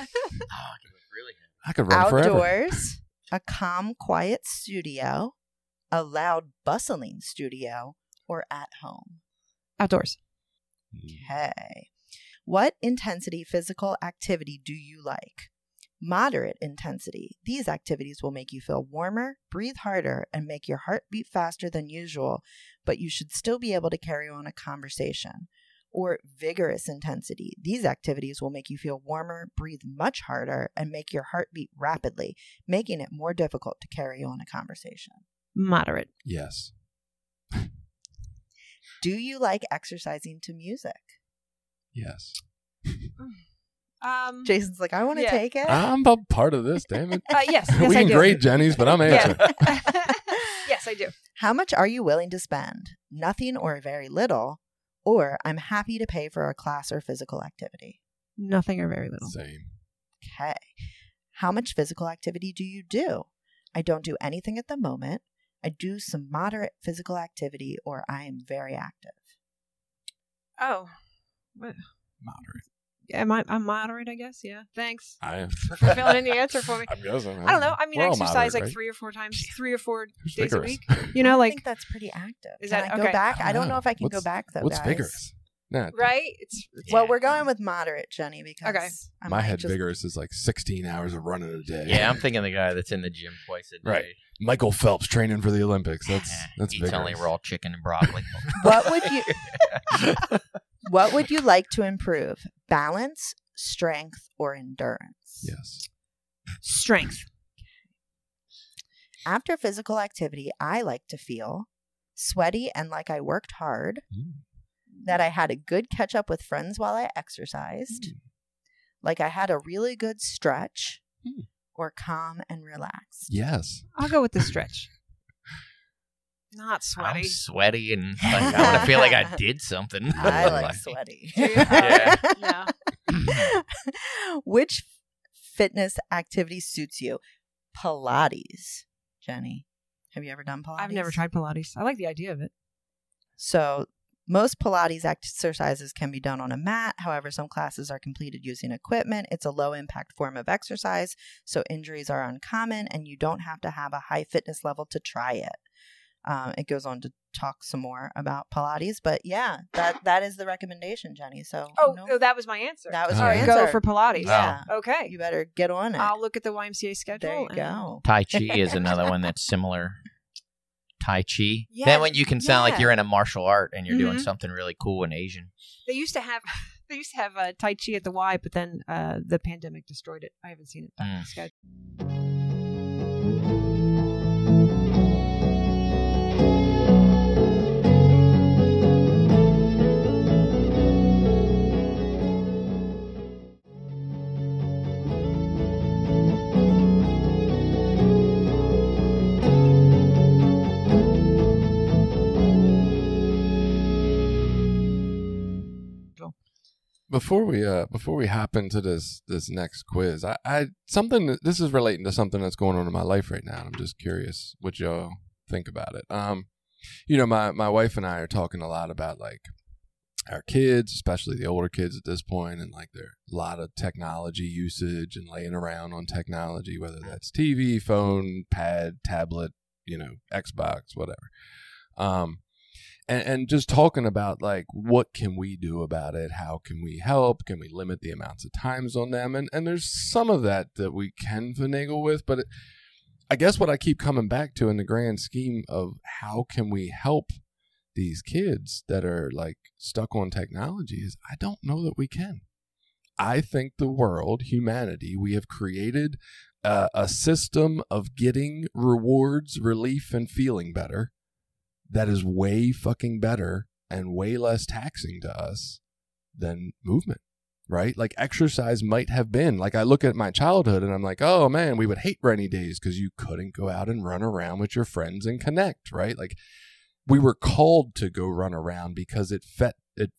[SPEAKER 5] really?
[SPEAKER 1] I could run forever.
[SPEAKER 4] Outdoors, a calm, quiet studio, a loud, bustling studio, or at home?
[SPEAKER 3] Outdoors.
[SPEAKER 4] Okay. What intensity physical activity do you like? Moderate intensity. These activities will make you feel warmer, breathe harder, and make your heart beat faster than usual, but you should still be able to carry on a conversation. Or vigorous intensity. These activities will make you feel warmer, breathe much harder, and make your heart beat rapidly, making it more difficult to carry on a conversation.
[SPEAKER 3] Moderate.
[SPEAKER 1] Yes.
[SPEAKER 4] Do you like exercising to music?
[SPEAKER 1] Yes.
[SPEAKER 3] Um,
[SPEAKER 4] Jason's like, I want to
[SPEAKER 3] Yeah.
[SPEAKER 4] take it.
[SPEAKER 1] I'm a part of this, damn it.
[SPEAKER 3] uh, yes. yes
[SPEAKER 1] we
[SPEAKER 3] I
[SPEAKER 1] can
[SPEAKER 3] do.
[SPEAKER 1] grade Jenny's, but I'm answering.
[SPEAKER 3] Yeah. yes, I do.
[SPEAKER 4] How much are you willing to spend? Nothing or very little, or I'm happy to pay for a class or physical activity.
[SPEAKER 3] Nothing or very little.
[SPEAKER 1] Same.
[SPEAKER 4] Okay. How much physical activity do you do? I don't do anything at the moment. I do some moderate physical activity, or I am very active.
[SPEAKER 3] Oh. What?
[SPEAKER 1] Moderate.
[SPEAKER 3] Am I? I'm moderate, I guess. Yeah. Thanks
[SPEAKER 1] I am.
[SPEAKER 3] for filling in the answer for me.
[SPEAKER 1] I'm guessing.
[SPEAKER 3] I don't know. I mean,
[SPEAKER 1] We're
[SPEAKER 3] I
[SPEAKER 1] all
[SPEAKER 3] exercise
[SPEAKER 1] moderate,
[SPEAKER 3] like
[SPEAKER 1] right?
[SPEAKER 3] three or four times, three or four
[SPEAKER 1] Who's
[SPEAKER 3] days
[SPEAKER 1] vigorous?
[SPEAKER 3] a week. You know,
[SPEAKER 4] I
[SPEAKER 3] like
[SPEAKER 4] think that's pretty active.
[SPEAKER 3] Is
[SPEAKER 4] Can
[SPEAKER 3] that-
[SPEAKER 4] I go
[SPEAKER 3] okay.
[SPEAKER 4] back? I don't know if I can go
[SPEAKER 1] What's-
[SPEAKER 4] back though.
[SPEAKER 1] What's
[SPEAKER 4] guys.
[SPEAKER 1] vigorous? Nah,
[SPEAKER 3] right. It's
[SPEAKER 4] Well, we're going with moderate, Jenny, because
[SPEAKER 3] Okay.
[SPEAKER 4] I
[SPEAKER 1] my
[SPEAKER 4] might
[SPEAKER 1] head
[SPEAKER 4] just-
[SPEAKER 1] vigorous is like 16 hours of running a day.
[SPEAKER 5] Yeah, I'm thinking the guy that's in the gym twice a day.
[SPEAKER 1] Right. Michael Phelps training for the Olympics. That's that's
[SPEAKER 5] Eats
[SPEAKER 1] vigorous.
[SPEAKER 5] only raw chicken and broccoli.
[SPEAKER 4] What would you What would you like to improve? Balance, strength, or endurance?
[SPEAKER 1] Yes.
[SPEAKER 3] strength.
[SPEAKER 4] After physical activity, I like to feel sweaty and like I worked hard,
[SPEAKER 1] Mm.
[SPEAKER 4] That I had a good catch up with friends while I exercised,
[SPEAKER 1] Mm.
[SPEAKER 4] like I had a really good stretch,
[SPEAKER 1] Mm.
[SPEAKER 4] or calm and relaxed.
[SPEAKER 1] Yes.
[SPEAKER 3] I'll go with the stretch. Not
[SPEAKER 5] I'm
[SPEAKER 3] sweaty.
[SPEAKER 5] sweaty and like, I want to feel like I did something.
[SPEAKER 4] I like sweaty.
[SPEAKER 5] Yeah.
[SPEAKER 3] yeah.
[SPEAKER 4] Which fitness activity suits you? Pilates, Jenny. Have you ever done Pilates?
[SPEAKER 3] I've never tried Pilates. I like the idea of it.
[SPEAKER 4] So, most Pilates exercises can be done on a mat. However, some classes are completed using equipment. It's a low impact form of exercise, so injuries are uncommon and you don't have to have a high fitness level to try it. Um, it goes on to talk some more about Pilates, but yeah, that that is the recommendation, Jenny. So,
[SPEAKER 3] Oh,
[SPEAKER 4] no-
[SPEAKER 3] oh, that was my answer.
[SPEAKER 4] that was
[SPEAKER 1] Oh,
[SPEAKER 4] your
[SPEAKER 3] All right,
[SPEAKER 4] answer.
[SPEAKER 3] go for Pilates.
[SPEAKER 4] Yeah,
[SPEAKER 3] Okay.
[SPEAKER 4] you better get on it.
[SPEAKER 3] I'll look at the YMCA schedule.
[SPEAKER 4] there you
[SPEAKER 3] and-
[SPEAKER 4] go.
[SPEAKER 5] Tai Chi is another one that's similar. Tai Chi.
[SPEAKER 3] Yeah,
[SPEAKER 5] then when you can sound
[SPEAKER 3] yeah.
[SPEAKER 5] like you're in a martial art and you're doing
[SPEAKER 3] Mhm.
[SPEAKER 5] something really cool and Asian.
[SPEAKER 3] They used to have they used to have uh, Tai Chi at the Y, but then uh, the pandemic destroyed it. I haven't seen it back
[SPEAKER 5] Mm.
[SPEAKER 1] Before we uh before we hop into this this next quiz, I, I something this is relating to something that's going on in my life right now. and I'm just curious what y'all think about it. Um, you know, my my wife and I are talking a lot about like our kids, especially the older kids at this point, and like their a lot of technology usage and laying around on technology, whether that's TV, phone, pad, tablet, you know, Xbox, whatever. Um, and, and just talking about like what can we do about it? How can we help? Can we limit the amounts of times on them? And and there's some of that that we can finagle with but it, i guess what i keep coming back to in the grand scheme of how can we help these kids that are like stuck on technology is i don't know that we can. I think the world humanity we have created uh, a system of getting rewards relief and feeling better that is way fucking better and way less taxing to us than movement, right? Like exercise might have been. Like I look at my childhood and I'm like, oh man, we would hate rainy days because you couldn't go out and run around with your friends and connect, right? Like we were called to go run around because it fet it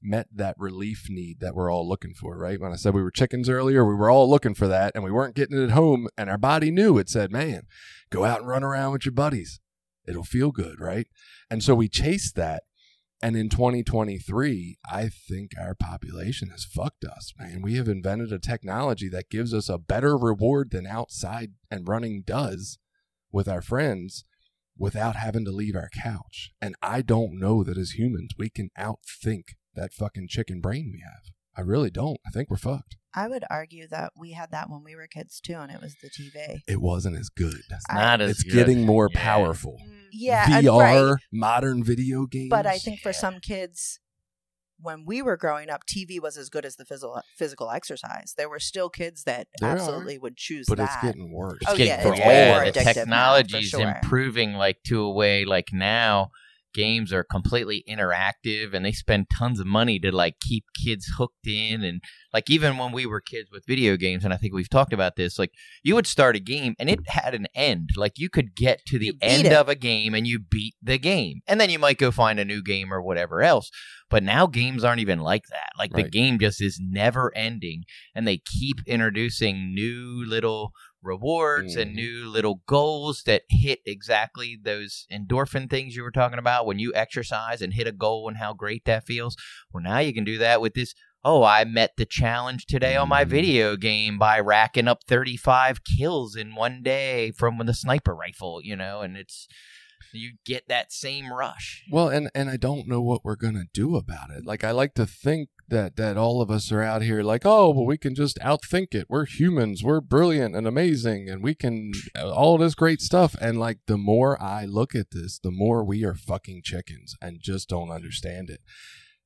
[SPEAKER 1] met that relief need that we're all looking for, right? When I said we were chickens earlier, we were all looking for that and we weren't getting it at home and our body knew it said, man, go out and run around with your buddies it'll feel good, right? And so we chase that. And in 2023, I think our population has fucked us, man. We have invented a technology that gives us a better reward than outside and running does with our friends without having to leave our couch. And I don't know that as humans we can outthink that fucking chicken brain we have. I really don't. I think we're fucked.
[SPEAKER 4] I would argue that we had that when we were kids too, and it was the TV.
[SPEAKER 1] It wasn't as good.
[SPEAKER 5] It's
[SPEAKER 4] I-
[SPEAKER 5] not as
[SPEAKER 1] It's
[SPEAKER 5] good.
[SPEAKER 1] getting more
[SPEAKER 5] Yeah.
[SPEAKER 1] powerful.
[SPEAKER 4] Mm, yeah,
[SPEAKER 1] VR,
[SPEAKER 4] right.
[SPEAKER 1] modern video games.
[SPEAKER 4] But I think for some kids, when we were growing up, TV was as good as the physical physical exercise. There were still kids that
[SPEAKER 1] There are,
[SPEAKER 4] absolutely would choose
[SPEAKER 1] but
[SPEAKER 4] that.
[SPEAKER 1] Oh, it's getting worse.
[SPEAKER 5] It's
[SPEAKER 4] Oh,
[SPEAKER 5] getting
[SPEAKER 4] yeah,
[SPEAKER 5] for
[SPEAKER 4] it's
[SPEAKER 5] all.
[SPEAKER 4] way more
[SPEAKER 5] the
[SPEAKER 4] addictive now,
[SPEAKER 5] technology's
[SPEAKER 4] sure.
[SPEAKER 5] improving like to a way like now games are completely interactive and they spend tons of money to like keep kids hooked in and like even when we were kids with video games and I think we've talked about this like you would start a game and it had an end. Like you could get to the end
[SPEAKER 4] it.
[SPEAKER 5] of a game and you beat the game and then you might go find a new game or whatever else. But now games aren't even like that. Like the game just is never ending and they keep introducing new little rewards and
[SPEAKER 1] Mhm.
[SPEAKER 5] new little goals that hit exactly those endorphin things you were talking about when you exercise and hit a goal and how great that feels. Well, now you can do that with this. Oh, I met the challenge today on my
[SPEAKER 1] Mhm.
[SPEAKER 5] video game by racking up 35 kills in one day from the sniper rifle, you know, and it's you get that same rush.
[SPEAKER 1] Well, and and I don't know what we're gonna do about it. Like I like to think that that all of us are out here like, oh, well, we can just outthink it. We're humans. We're brilliant and amazing, and we can all this great stuff. And like the more I look at this, the more we are fucking chickens and just don't understand it.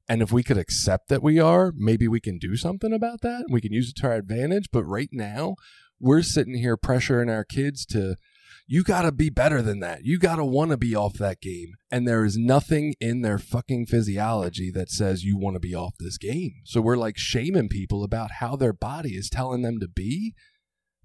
[SPEAKER 1] And if we could accept that we are, maybe we can do something about that. We can use it to our advantage. But right now, we're sitting here pressuring our kids to you got to be better than that. You got to want to be off that game. And there is nothing in their fucking physiology that says you want to be off this game. So we're like shaming people about how their body is telling them to be.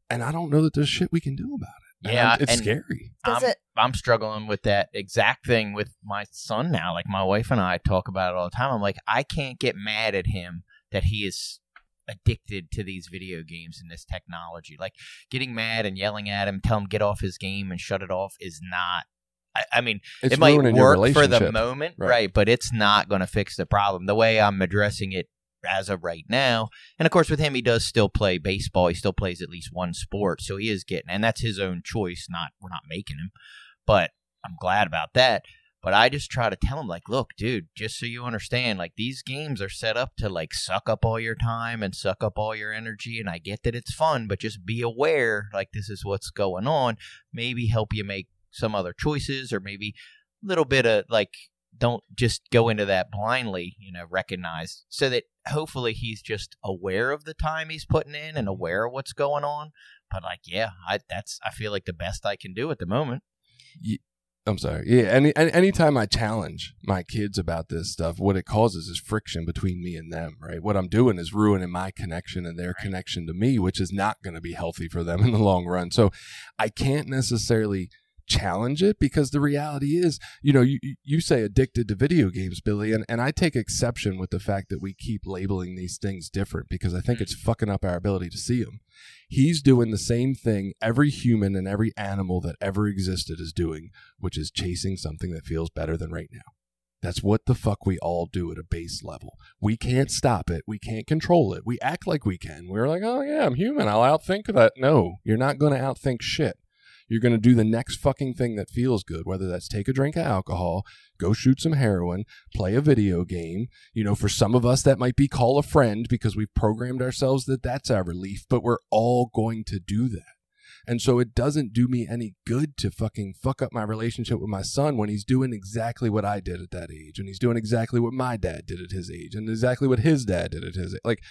[SPEAKER 1] And I don't know that there's shit we can do about it. And
[SPEAKER 5] Yeah,
[SPEAKER 1] I'm- it's
[SPEAKER 5] and-
[SPEAKER 1] scary.
[SPEAKER 4] Does
[SPEAKER 5] I'm,
[SPEAKER 4] it-
[SPEAKER 5] I'm struggling with that exact thing with my son now. Like my wife and I talk about it all the time. I'm like, I can't get mad at him that he is addicted to these video games and this technology. Like getting mad and yelling at him, tell him get off his game and shut it off is not. I, I mean,
[SPEAKER 1] It's
[SPEAKER 5] it might work for the moment,
[SPEAKER 1] Right.
[SPEAKER 5] right. But it's not going to fix the problem. The way I'm addressing it as of right now, and of course with him, he does still play baseball. He still plays at least one sport, so he is getting, and that's his own choice. Not we're not making him, but I'm glad about that. But I just try to tell him, like, look, dude, just so you understand, like these games are set up to like suck up all your time and suck up all your energy. And I get that it's fun, but just be aware, like this is what's going on. Maybe help you make some other choices, or maybe a little bit of like, don't just go into that blindly. You know, recognize so that hopefully he's just aware of the time he's putting in and aware of what's going on. But like, yeah, I that's I feel like the best I can do at the moment.
[SPEAKER 1] I'm sorry. Yeah, any, any anytime I challenge my kids about this stuff, what it causes is friction between me and them, right? What I'm doing is ruining my connection and their connection to me, which is not going to be healthy for them in the long run. So I can't necessarily challenge it because the reality is, you know, you you say addicted to video games, Billy, and, and I take exception with the fact that we keep labeling these things different because I think it's mm. fucking up our ability to see them. He's doing the same thing every human and every animal that ever existed is doing, which is chasing something that feels better than right now. That's what the fuck we all do at a base level. We can't stop it. We can't control it. We act like we can. We're like, oh yeah, I'm human. I'll outthink that. No, you're not going to outthink shit. You're going to do the next fucking thing that feels good, whether that's take a drink of alcohol, go shoot some heroin, play a video game. You know, for some of us, that might be call a friend because we've programmed ourselves that that's our relief, but we're all going to do that. And so it doesn't do me any good to fucking fuck up my relationship with my son when he's doing exactly what I did at that age and he's doing exactly what my dad did at his age and exactly what his dad did at his age. Like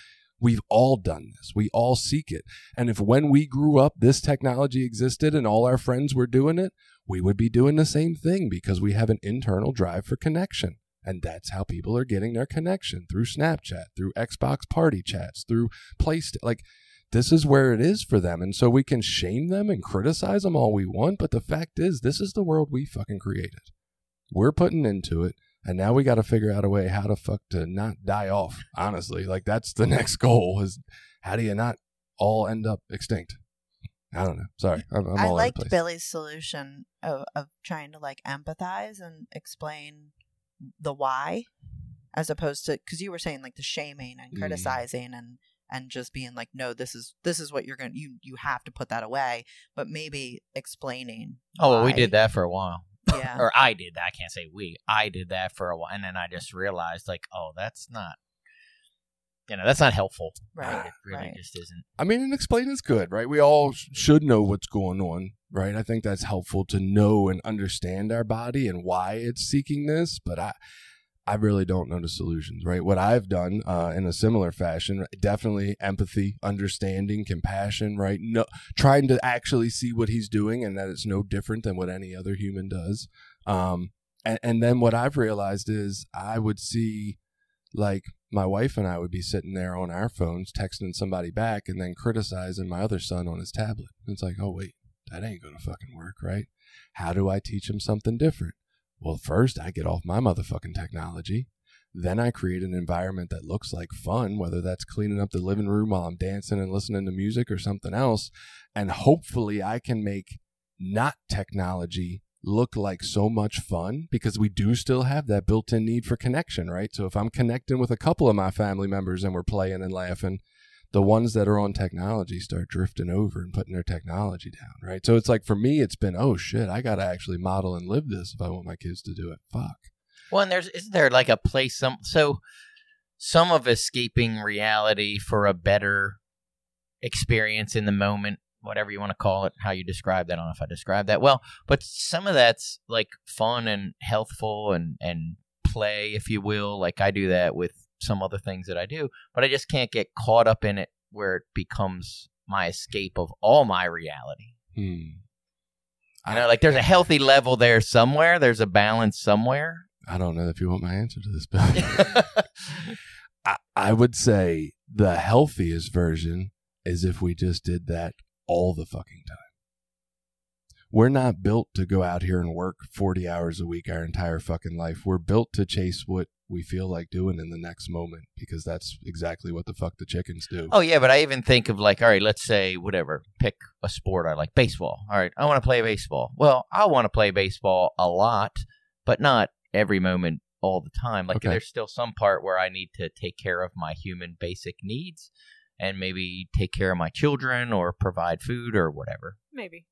[SPEAKER 1] we've all done this. We all seek it. And if when we grew up this technology existed and all our friends were doing it, we would be doing the same thing because we have an internal drive for connection. And that's how people are getting their connection through Snapchat, through Xbox party chats, through PlayStation. Like this is where it is for them. And so we can shame them and criticize them all we want. But the fact is, this is the world we fucking created. We're putting into it. And now we got to figure out a way how to fuck to not die off. Honestly, like that's the next goal is how do you not all end up extinct? I don't know. Sorry, I'm, I'm
[SPEAKER 4] I
[SPEAKER 1] all over
[SPEAKER 4] liked
[SPEAKER 1] place.
[SPEAKER 4] Billy's solution of, of trying to like empathize and explain the why, as opposed to because you were saying like the shaming and
[SPEAKER 1] Mm.
[SPEAKER 4] criticizing and and just being like, no, this is this is what you're gonna you you have to put that away, but maybe explaining.
[SPEAKER 5] Oh, well, we did that for a while.
[SPEAKER 4] Yeah,
[SPEAKER 5] or I did that. I can't say we. I did that for a while, and then I just realized, like, oh, that's not you know that's not helpful.
[SPEAKER 4] Right,
[SPEAKER 5] It really
[SPEAKER 4] right.
[SPEAKER 5] just isn't.
[SPEAKER 1] I mean, and explain is good, right? We all sh- should know what's going on, right? I think that's helpful to know and understand our body and why it's seeking this. But I, I really don't know the solutions, right? What I've done uh, in a similar fashion, definitely empathy, understanding, compassion, right? No, trying to actually see what he's doing and that it's no different than what any other human does. Um, and, and then what I've realized is I would see like my wife and I would be sitting there on our phones texting somebody back and then criticizing my other son on his tablet. And it's like, oh wait, that ain't gonna fucking work, right? How do I teach him something different? Well, first I get off my motherfucking technology. Then I create an environment that looks like fun, whether that's cleaning up the living room while I'm dancing and listening to music or something else. And hopefully I can make not technology look like so much fun because we do still have that built-in need for connection, right? So if I'm connecting with a couple of my family members and we're playing and laughing, the ones that are on technology start drifting over and putting their technology down, right? So it's like for me, it's been, oh shit, I got to actually model and live this if I want my kids to do it. Fuck.
[SPEAKER 5] Well, and there's isn't there like a place some so some of escaping reality for a better experience in the moment, whatever you want to call it, how you describe that. I don't know if I describe that well, but some of that's like fun and healthful and and play, if you will. Like I do that with some other things that I do, but I just can't get caught up in it where it becomes my escape of all my reality.
[SPEAKER 1] Hmm.
[SPEAKER 5] You know, like there's a healthy level there somewhere. There's a balance somewhere.
[SPEAKER 1] I don't know if you want my answer to this, Bill. I, I would say the healthiest version is if we just did that all the fucking time. We're not built to go out here and work 40 hours a week our entire fucking life. We're built to chase what we feel like doing in the next moment because that's exactly what the fuck the chickens do.
[SPEAKER 5] Oh yeah, but I even think of like, all right, let's say whatever, pick a sport I like, baseball. All right, I want to play baseball. Well, I want to play baseball a lot, but not every moment all the time. Like
[SPEAKER 1] Okay.
[SPEAKER 5] there's still some part where I need to take care of my human basic needs and maybe take care of my children or provide food or whatever.
[SPEAKER 3] Maybe.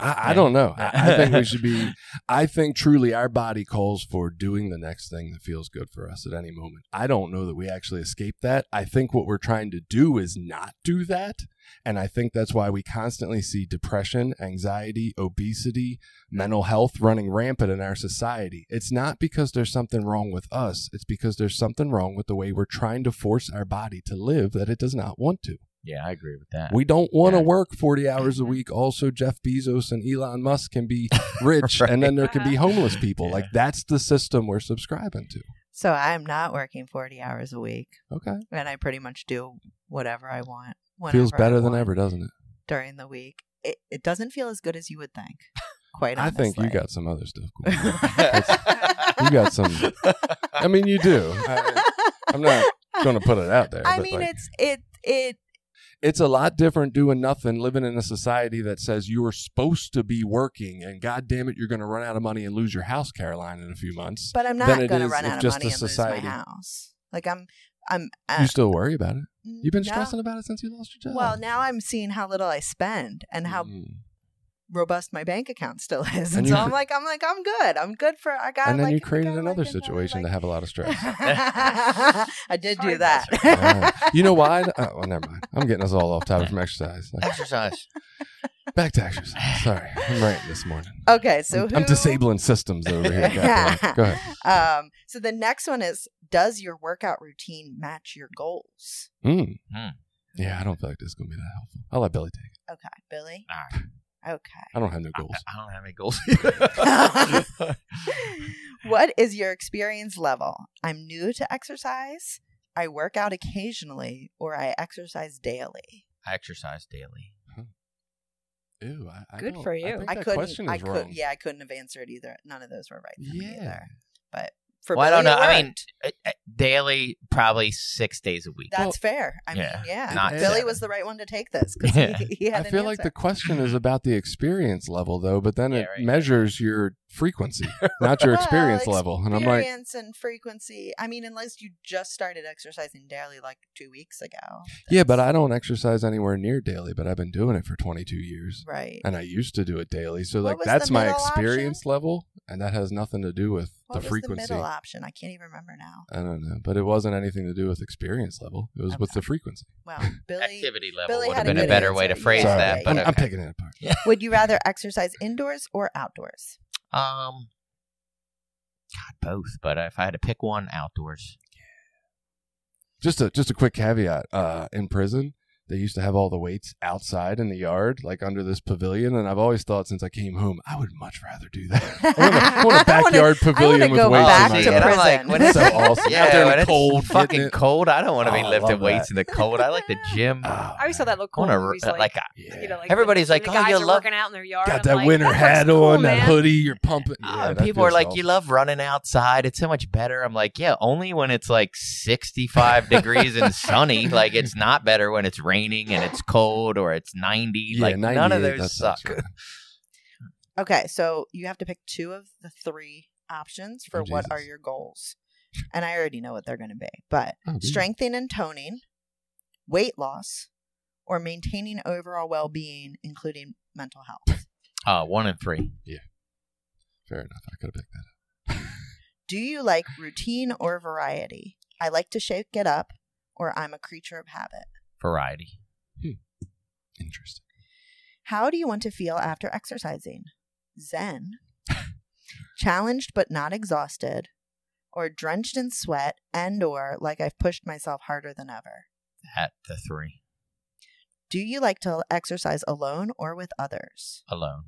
[SPEAKER 1] I, I don't know. I, I think we should be. I think truly our body calls for doing the next thing that feels good for us at any moment. I don't know that we actually escape that. I think what we're trying to do is not do that. And I think that's why we constantly see depression, anxiety, obesity, mental health running rampant in our society. It's not because there's something wrong with us, it's because there's something wrong with the way we're trying to force our body to live that it does not want to.
[SPEAKER 5] Yeah, I agree with that.
[SPEAKER 1] We don't want to
[SPEAKER 5] Yeah.
[SPEAKER 1] work 40 hours a mm-hmm. week. Also, Jeff Bezos and Elon Musk can be rich, and then there can be homeless people.
[SPEAKER 5] Yeah.
[SPEAKER 1] Like, that's the system we're subscribing to.
[SPEAKER 4] So I'm not working 40 hours a week,
[SPEAKER 1] Okay.
[SPEAKER 4] and I pretty much do whatever I want.
[SPEAKER 1] Feels
[SPEAKER 4] whenever I
[SPEAKER 1] better than ever, doesn't it?
[SPEAKER 4] during the week. It, it doesn't feel as good as you would think. Quite honestly.
[SPEAKER 1] I think you got some other stuff going on. You got some. I mean, you do. I, I'm not going to put it out there.
[SPEAKER 4] I mean,
[SPEAKER 1] like,
[SPEAKER 4] it's it it
[SPEAKER 1] it's a lot different doing nothing, living in a society that says you're supposed to be working, and God damn it, you're going to run out of money and lose your house, Caroline, in a few months.
[SPEAKER 4] But I'm not going to run out of money
[SPEAKER 1] a
[SPEAKER 4] and lose
[SPEAKER 1] society-
[SPEAKER 4] my house. Like I'm I'm uh,
[SPEAKER 1] you still worry about it. You've been
[SPEAKER 4] no.
[SPEAKER 1] stressing about it since you lost your job.
[SPEAKER 4] Well, now I'm seeing how little I spend and how
[SPEAKER 1] Mm.
[SPEAKER 4] Robust my bank account still is,
[SPEAKER 1] And
[SPEAKER 4] and, so I'm like, I'm like, I'm good. I'm good for. I got.
[SPEAKER 1] and then
[SPEAKER 4] like,
[SPEAKER 1] you created
[SPEAKER 4] got,
[SPEAKER 1] another
[SPEAKER 4] like, another,
[SPEAKER 1] situation to have a lot of stress.
[SPEAKER 4] I did do that.
[SPEAKER 1] Yeah. you know why? Oh, well, never mind. I'm getting us all off topic from exercise.
[SPEAKER 5] Exercise.
[SPEAKER 1] back to exercise. Sorry, I'm ranting this morning.
[SPEAKER 4] okay, so
[SPEAKER 1] I'm, I'm disabling systems over here. Go ahead.
[SPEAKER 4] Um, so the next one is: Does your workout routine match your goals?
[SPEAKER 1] Mm.
[SPEAKER 5] Hmm.
[SPEAKER 1] Yeah, I don't feel like this is gonna be that helpful. I'll let Billy take it.
[SPEAKER 4] Okay, Billy.
[SPEAKER 5] All right.
[SPEAKER 4] Okay.
[SPEAKER 1] I don't have no goals.
[SPEAKER 5] I don't have any goals.
[SPEAKER 4] what is your experience level? I'm new to exercise. I work out occasionally, or I exercise daily.
[SPEAKER 5] I exercise daily.
[SPEAKER 1] Ew, I, I
[SPEAKER 3] Good
[SPEAKER 1] don't-
[SPEAKER 3] for
[SPEAKER 1] I
[SPEAKER 3] you.
[SPEAKER 1] think
[SPEAKER 4] I
[SPEAKER 1] that
[SPEAKER 4] couldn't.
[SPEAKER 1] question
[SPEAKER 4] I
[SPEAKER 1] is
[SPEAKER 4] could. Yeah, I couldn't have answered either. None of those were right for me
[SPEAKER 1] Yeah.
[SPEAKER 4] either. But for
[SPEAKER 5] Well, I don't
[SPEAKER 4] Billy,
[SPEAKER 5] know.
[SPEAKER 4] it
[SPEAKER 5] I mean,
[SPEAKER 4] worked.
[SPEAKER 5] uh, uh, daily, probably six days a week.
[SPEAKER 4] that's
[SPEAKER 1] Well,
[SPEAKER 4] fair. I
[SPEAKER 5] yeah,
[SPEAKER 4] mean, yeah,
[SPEAKER 5] not
[SPEAKER 4] Billy
[SPEAKER 5] seven.
[SPEAKER 4] was the right one to take this because
[SPEAKER 5] Yeah.
[SPEAKER 4] he, he had
[SPEAKER 1] I
[SPEAKER 4] an
[SPEAKER 1] feel like the question is about the experience level, though, but then
[SPEAKER 5] Yeah,
[SPEAKER 1] it
[SPEAKER 5] right.
[SPEAKER 1] measures your frequency, not your
[SPEAKER 4] Well,
[SPEAKER 1] experience level. And I'm like,
[SPEAKER 4] experience and frequency. I mean, unless you just started exercising daily like two weeks ago.
[SPEAKER 1] yeah, but I don't exercise anywhere near daily, but I've been doing it for 22 years.
[SPEAKER 4] right.
[SPEAKER 1] and I used to do it daily. So like that's my
[SPEAKER 4] middle
[SPEAKER 1] experience level, and that has nothing to do with
[SPEAKER 4] What
[SPEAKER 1] the
[SPEAKER 4] was
[SPEAKER 1] frequency.
[SPEAKER 4] the middle option? I can't even remember now.
[SPEAKER 1] I don't know, but it wasn't anything to do with experience level. It was with the frequency.
[SPEAKER 4] Well, Billy,
[SPEAKER 5] Activity level
[SPEAKER 4] Billy
[SPEAKER 5] would
[SPEAKER 4] had
[SPEAKER 5] have been a
[SPEAKER 4] good
[SPEAKER 5] better way to phrase
[SPEAKER 4] Yeah,
[SPEAKER 5] that.
[SPEAKER 4] yeah,
[SPEAKER 5] But
[SPEAKER 1] I'm, I'm
[SPEAKER 5] okay.
[SPEAKER 1] picking it apart.
[SPEAKER 4] would you rather exercise indoors or outdoors?
[SPEAKER 5] Um, God, both. But if I had to pick one, outdoors.
[SPEAKER 1] Just a just a quick caveat. Uh, in prison, they used to have all the weights outside in the yard, like under this pavilion, and I've always thought since I came home, I would much rather do that. I want a, I want a
[SPEAKER 4] I wanna-
[SPEAKER 1] backyard
[SPEAKER 4] I wanna
[SPEAKER 1] pavilion with
[SPEAKER 4] go
[SPEAKER 1] weights
[SPEAKER 4] back
[SPEAKER 1] in my
[SPEAKER 4] to
[SPEAKER 1] yard.
[SPEAKER 5] and I'm like,
[SPEAKER 4] prison.
[SPEAKER 5] when it's
[SPEAKER 1] so awesome.
[SPEAKER 5] Yeah,
[SPEAKER 1] Out there in
[SPEAKER 5] when
[SPEAKER 1] the
[SPEAKER 5] it's
[SPEAKER 1] cold,
[SPEAKER 5] fucking
[SPEAKER 1] it.
[SPEAKER 5] cold. I don't want to be
[SPEAKER 1] Oh, I
[SPEAKER 5] lifting weights
[SPEAKER 1] that.
[SPEAKER 5] in the cold. I like the gym.
[SPEAKER 1] Oh,
[SPEAKER 3] I always saw that look
[SPEAKER 5] I
[SPEAKER 3] cool.
[SPEAKER 5] wanna
[SPEAKER 3] in movies,
[SPEAKER 5] r-
[SPEAKER 3] like,
[SPEAKER 5] like,
[SPEAKER 1] yeah.
[SPEAKER 3] you know, like
[SPEAKER 5] Everybody's
[SPEAKER 3] when
[SPEAKER 5] like,
[SPEAKER 3] the
[SPEAKER 5] "Oh, you
[SPEAKER 3] are
[SPEAKER 5] love-
[SPEAKER 3] working out in their yard.
[SPEAKER 1] got
[SPEAKER 3] I'm
[SPEAKER 1] that
[SPEAKER 3] like,
[SPEAKER 1] winter hat
[SPEAKER 3] cool,
[SPEAKER 1] on, that hoodie, you're pumping. Yeah,
[SPEAKER 5] people are like, "You love running outside. It's so much better." I'm like, "Yeah, only when it's like 65 degrees and sunny. Like it's not better when it's raining and it's cold or it's 90.
[SPEAKER 1] Yeah,
[SPEAKER 5] like none of those suck."
[SPEAKER 1] right.
[SPEAKER 4] Okay, so you have to pick two of the three options for
[SPEAKER 1] Oh,
[SPEAKER 4] what are your goals. And I already know what they're going to be. But
[SPEAKER 1] Oh,
[SPEAKER 4] strengthening and toning, weight loss, or maintaining overall well being, including mental health.
[SPEAKER 5] Uh, one and three. Yeah.
[SPEAKER 1] Fair enough. I could have picked that up.
[SPEAKER 4] Do you like routine or variety? I like to shake it up, or I'm a creature of habit.
[SPEAKER 5] Variety. Hmm.
[SPEAKER 1] Interesting.
[SPEAKER 4] How do you want to feel after exercising? Zen, challenged but not exhausted, or drenched in sweat and or like I've pushed myself harder than ever.
[SPEAKER 5] At the three.
[SPEAKER 4] Do you like to exercise alone or with others?
[SPEAKER 5] Alone.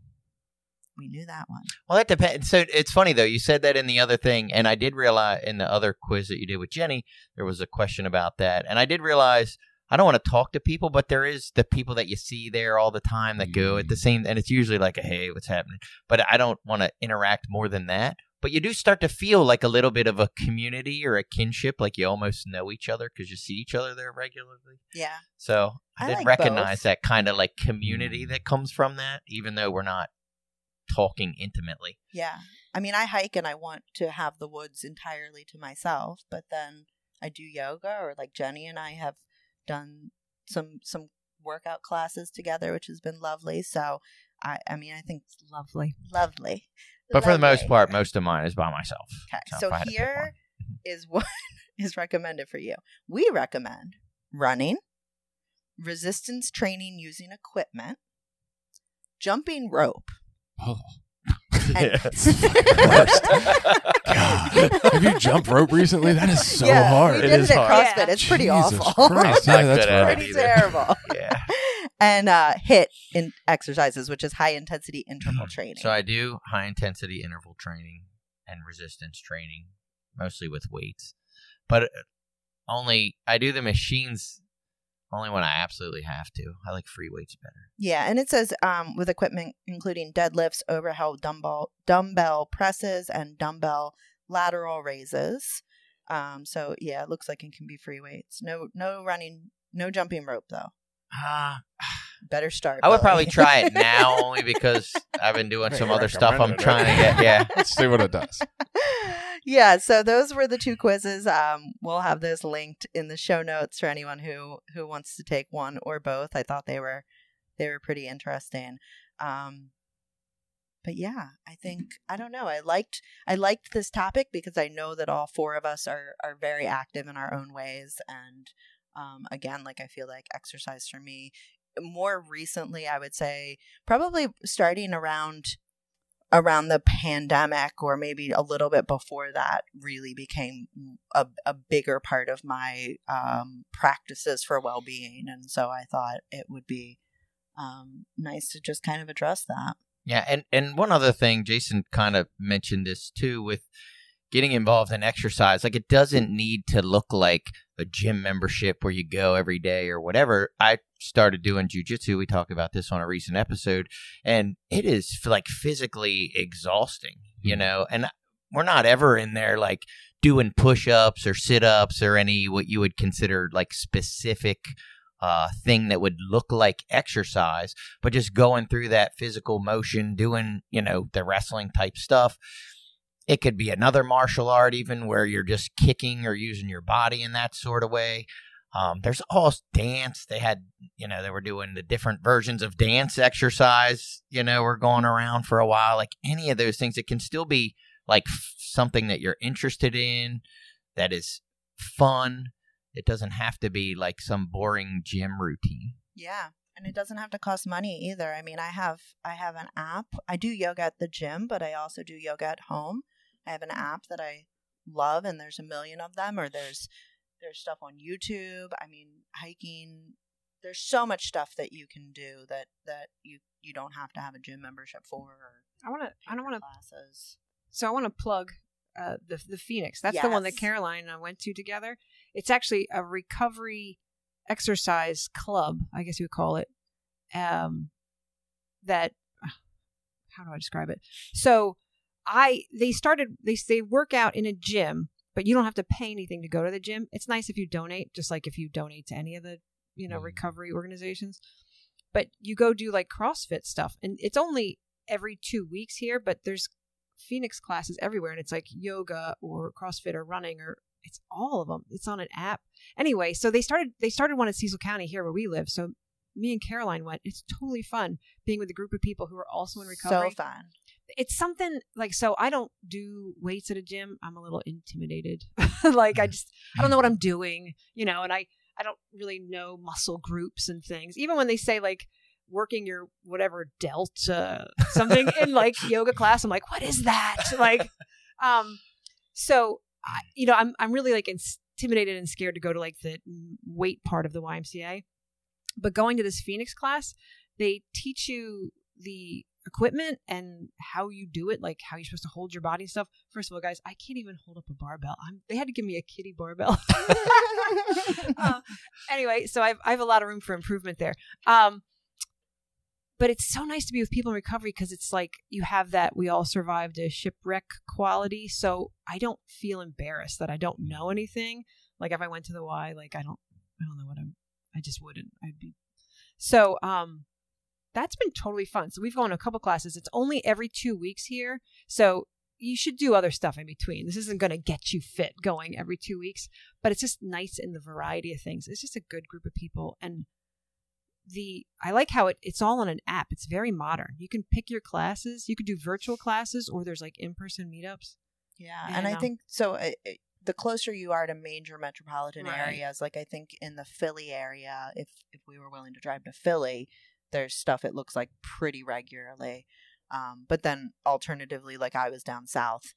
[SPEAKER 4] We knew that one.
[SPEAKER 5] Well, that depends. So it's funny though. You said that in the other thing, and I did realize in the other quiz that you did with Jenny, there was a question about that, and I did realize I don't want to talk to people, but there is the people that you see there all the time that go at the mm. same, and it's usually like a hey, what's happening? But I don't want to interact more than that. But you do start to feel like a little bit of a community or a kinship, like you almost know each other because you see each other there regularly.
[SPEAKER 4] Yeah.
[SPEAKER 5] So I,
[SPEAKER 4] I
[SPEAKER 5] did
[SPEAKER 4] like
[SPEAKER 5] recognize
[SPEAKER 4] both.
[SPEAKER 5] that kind of like community mm. that comes from that, even though we're not talking intimately.
[SPEAKER 4] Yeah. I mean, I hike and I want to have the woods entirely to myself, but then I do yoga or like Jenny and I have done some some workout classes together, which has been lovely. So I I mean, I think it's
[SPEAKER 3] Lovely.
[SPEAKER 4] lovely.
[SPEAKER 5] But for the most part, most of mine is by myself.
[SPEAKER 4] Okay,
[SPEAKER 5] if
[SPEAKER 4] so
[SPEAKER 5] I had to pick
[SPEAKER 4] here
[SPEAKER 5] one. Mm-hmm.
[SPEAKER 4] is what is recommended for you. We recommend running, resistance training using equipment, jumping rope.
[SPEAKER 1] Oh,
[SPEAKER 4] and-
[SPEAKER 1] God. Have you jumped rope recently? That is so
[SPEAKER 4] yeah,
[SPEAKER 1] hard.
[SPEAKER 4] We did
[SPEAKER 5] is
[SPEAKER 4] it at
[SPEAKER 5] hard.
[SPEAKER 4] CrossFit.
[SPEAKER 3] Yeah.
[SPEAKER 4] It's pretty
[SPEAKER 1] Jesus
[SPEAKER 4] awful.
[SPEAKER 1] Christ. Yeah, that's
[SPEAKER 5] good at
[SPEAKER 1] rough.
[SPEAKER 5] it
[SPEAKER 4] pretty
[SPEAKER 5] either.
[SPEAKER 4] terrible.
[SPEAKER 5] yeah.
[SPEAKER 4] and uh, HIIT in exercises, which is high intensity interval training.
[SPEAKER 5] So I do high intensity interval training and resistance training, mostly with weights, but only I do the machines only when I absolutely have to. I like free weights better.
[SPEAKER 4] yeah, and it says um, with equipment including deadlifts, overhead dumbbell dumbbell presses, and dumbbell lateral raises. Um, so yeah, it looks like it can be free weights. No, no running, no jumping rope though.
[SPEAKER 5] Ah,
[SPEAKER 4] Better start.
[SPEAKER 5] I would
[SPEAKER 4] Billy.
[SPEAKER 5] probably try it now only because I've been doing some other stuff. I'm
[SPEAKER 1] Recommended it.
[SPEAKER 5] trying to get yeah.
[SPEAKER 1] Let's see what it does.
[SPEAKER 4] Yeah, so those were the two quizzes. Um, we'll have those linked in the show notes for anyone who who wants to take one or both. I thought they were they were pretty interesting. Um, but yeah, I think I don't know. I liked I liked this topic because I know that all four of us are are very active in our own ways, and um, again, like I feel like exercise for me more recently, I would say probably starting around around the pandemic or maybe a little bit before that really became a, a bigger part of my um, practices for well-being. And so i thought it would be um, nice to just kind of address that.
[SPEAKER 5] Yeah, and and one other thing, Jason kind of mentioned this too with getting involved in exercise. Like it doesn't need to look like a gym membership where you go every day or whatever. I started doing jujitsu. We talked about this on a recent episode, and it is like physically exhausting, you know. And we're not ever in there like doing push-ups or sit-ups or any what you would consider like specific uh, thing that would look like exercise but just going through that physical motion, doing, you know, the wrestling type stuff. It could be another martial art, even where you're just kicking or using your body in that sort of way. Um, there's all dance. They had, you know, they were doing the different versions of dance exercise. You know, were going around for a while. Like any of those things, it can still be like f- something that you're interested in, that is fun. It doesn't have to be like some boring gym routine.
[SPEAKER 4] Yeah. And it doesn't have to cost money either. I mean, I have I have an app. I do yoga at the gym, but I also do yoga at home. I have an app that I love and there's a million of them or there's there's stuff on YouTube. I mean, hiking. There's so much stuff that you can do that that you you don't have to have a gym membership for or
[SPEAKER 3] I want to. I don't want to.
[SPEAKER 4] classes.
[SPEAKER 3] So I want to plug uh, the the Phoenix. That's the one that Caroline and I went to together. It's actually a recovery exercise club, I guess you would call it. Um, that how do I describe it? So I they started they they work out in a gym, but you don't have to pay anything to go to the gym. It's nice if you donate, just like if you donate to any of the you know
[SPEAKER 1] Mm.
[SPEAKER 3] recovery organizations. But you go do like CrossFit stuff, and it's only every two weeks here. But there's Phoenix classes everywhere, and it's like yoga or CrossFit or running or it's all of them. It's on an app. Anyway, so they started they started one in Cecil County here where we live. So me and Caroline went. It's totally fun being with a group of people who are also in recovery.
[SPEAKER 4] So fun.
[SPEAKER 3] It's something like so I don't do weights at a gym. I'm a little intimidated. like I just I don't know what I'm doing, you know, and I I don't really know muscle groups and things. Even when they say like working your whatever delta something in like yoga class, I'm like, what is that? Like, um, so I, you know, I'm I'm really like intimidated and scared to go to like the weight part of the YMCA. But going to this Phoenix class, they teach you the equipment and how you do it, like how you're supposed to hold your body stuff. First of all, guys, I can't even hold up a barbell. I'm, they had to give me a kitty barbell. Uh, anyway, so I've, I have a lot of room for improvement there. Um, but it's so nice to be with people in recovery because it's like you have that we all survived a shipwreck quality. So I don't feel embarrassed that I don't know anything. Like if I went to the Y, like I don't, I don't know what I'm. I just wouldn't. I'd be. So um, that's been totally fun. So we've gone to a couple classes. It's only every two weeks here. So you should do other stuff in between. This isn't going to get you fit going every two weeks, but it's just nice in the variety of things. It's just a good group of people. And the, I like how it, it's all on an app. It's very modern. You can pick your classes. You could do virtual classes or there's like in-person meetups.
[SPEAKER 4] Yeah,
[SPEAKER 3] Yeah,
[SPEAKER 4] and
[SPEAKER 3] I know.
[SPEAKER 4] think so. It, it, the closer you are to major metropolitan
[SPEAKER 3] Right.
[SPEAKER 4] areas, like I think in the Philly area, if if we were willing to drive to Philly, there's stuff it looks like pretty regularly. Um, but then alternatively, like I was down south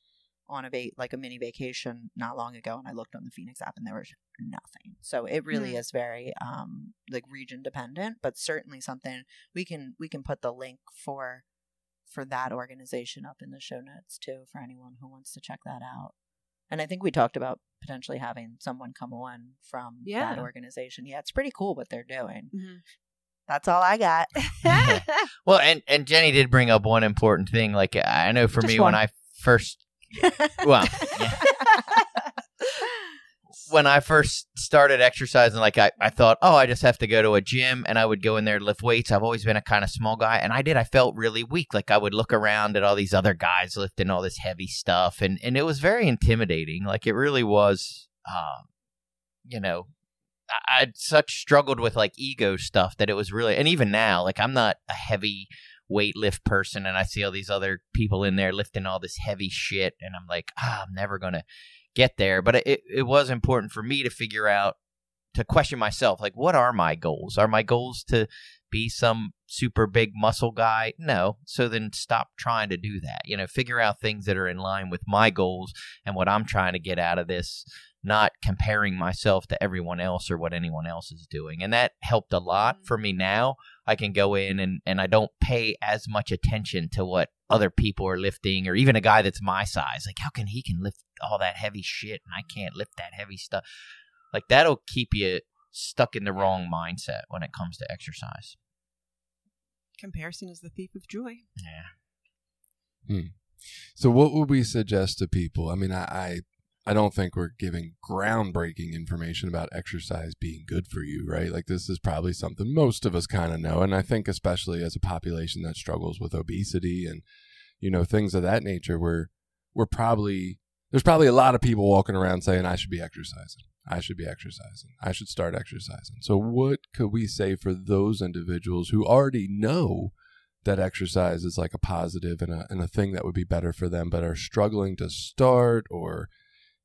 [SPEAKER 4] on a va- like a mini vacation not long ago, and I looked on the Phoenix app, and there was nothing. So it really
[SPEAKER 3] Hmm.
[SPEAKER 4] is very um like region dependent, but certainly something we can we can put the link for for that organization up in the show notes too for anyone who wants to check that out. And I think we talked about potentially having someone come on from
[SPEAKER 3] Yeah.
[SPEAKER 4] that organization. Yeah, it's pretty cool what they're doing.
[SPEAKER 3] Mhm.
[SPEAKER 4] That's all I got.
[SPEAKER 5] Well, and and Jenny did bring up one important thing. Like I know for
[SPEAKER 3] Just
[SPEAKER 5] me
[SPEAKER 3] one.
[SPEAKER 5] when I first well yeah. when I first started exercising, like I, I thought, oh, I just have to go to a gym and I would go in there to lift weights. I've always been a kind of small guy, and I did. I felt really weak. Like I would look around at all these other guys lifting all this heavy stuff, and and it was very intimidating. Like it really was. Um, you know, I, I'd such struggled with like ego stuff that it was really, and even now, like I'm not a heavy weight lift person, and I see all these other people in there lifting all this heavy shit, and I'm like, ah, I'm never gonna get there. But it it was important for me to figure out to question myself, like, what are my goals? Are my goals to be some super big muscle guy? No. So then stop trying to do that. You know, figure out things that are in line with my goals and what I'm trying to get out of this not comparing myself to everyone else or what anyone else is doing. And that helped a lot mm-hmm. for me now. I can go in and, and I don't pay as much attention to what other people are lifting or even a guy that's my size. Like, how can he can lift all that heavy shit and I can't lift that heavy stuff? Like, that'll keep you stuck in the wrong mindset when it comes to exercise.
[SPEAKER 3] Comparison is the thief of joy.
[SPEAKER 5] Yeah. Hmm.
[SPEAKER 1] So, what would we suggest to people? I mean, I, I, I don't think we're giving groundbreaking information about exercise being good for you, right? Like, this is probably something most of us kind of know. And I think, especially as a population that struggles with obesity and, you know, things of that nature, we're, we're probably, there's probably a lot of people walking around saying, I should be exercising. I should be exercising. I should start exercising. So, what could we say for those individuals who already know that exercise is like a positive and a, and a thing that would be better for them, but are struggling to start or,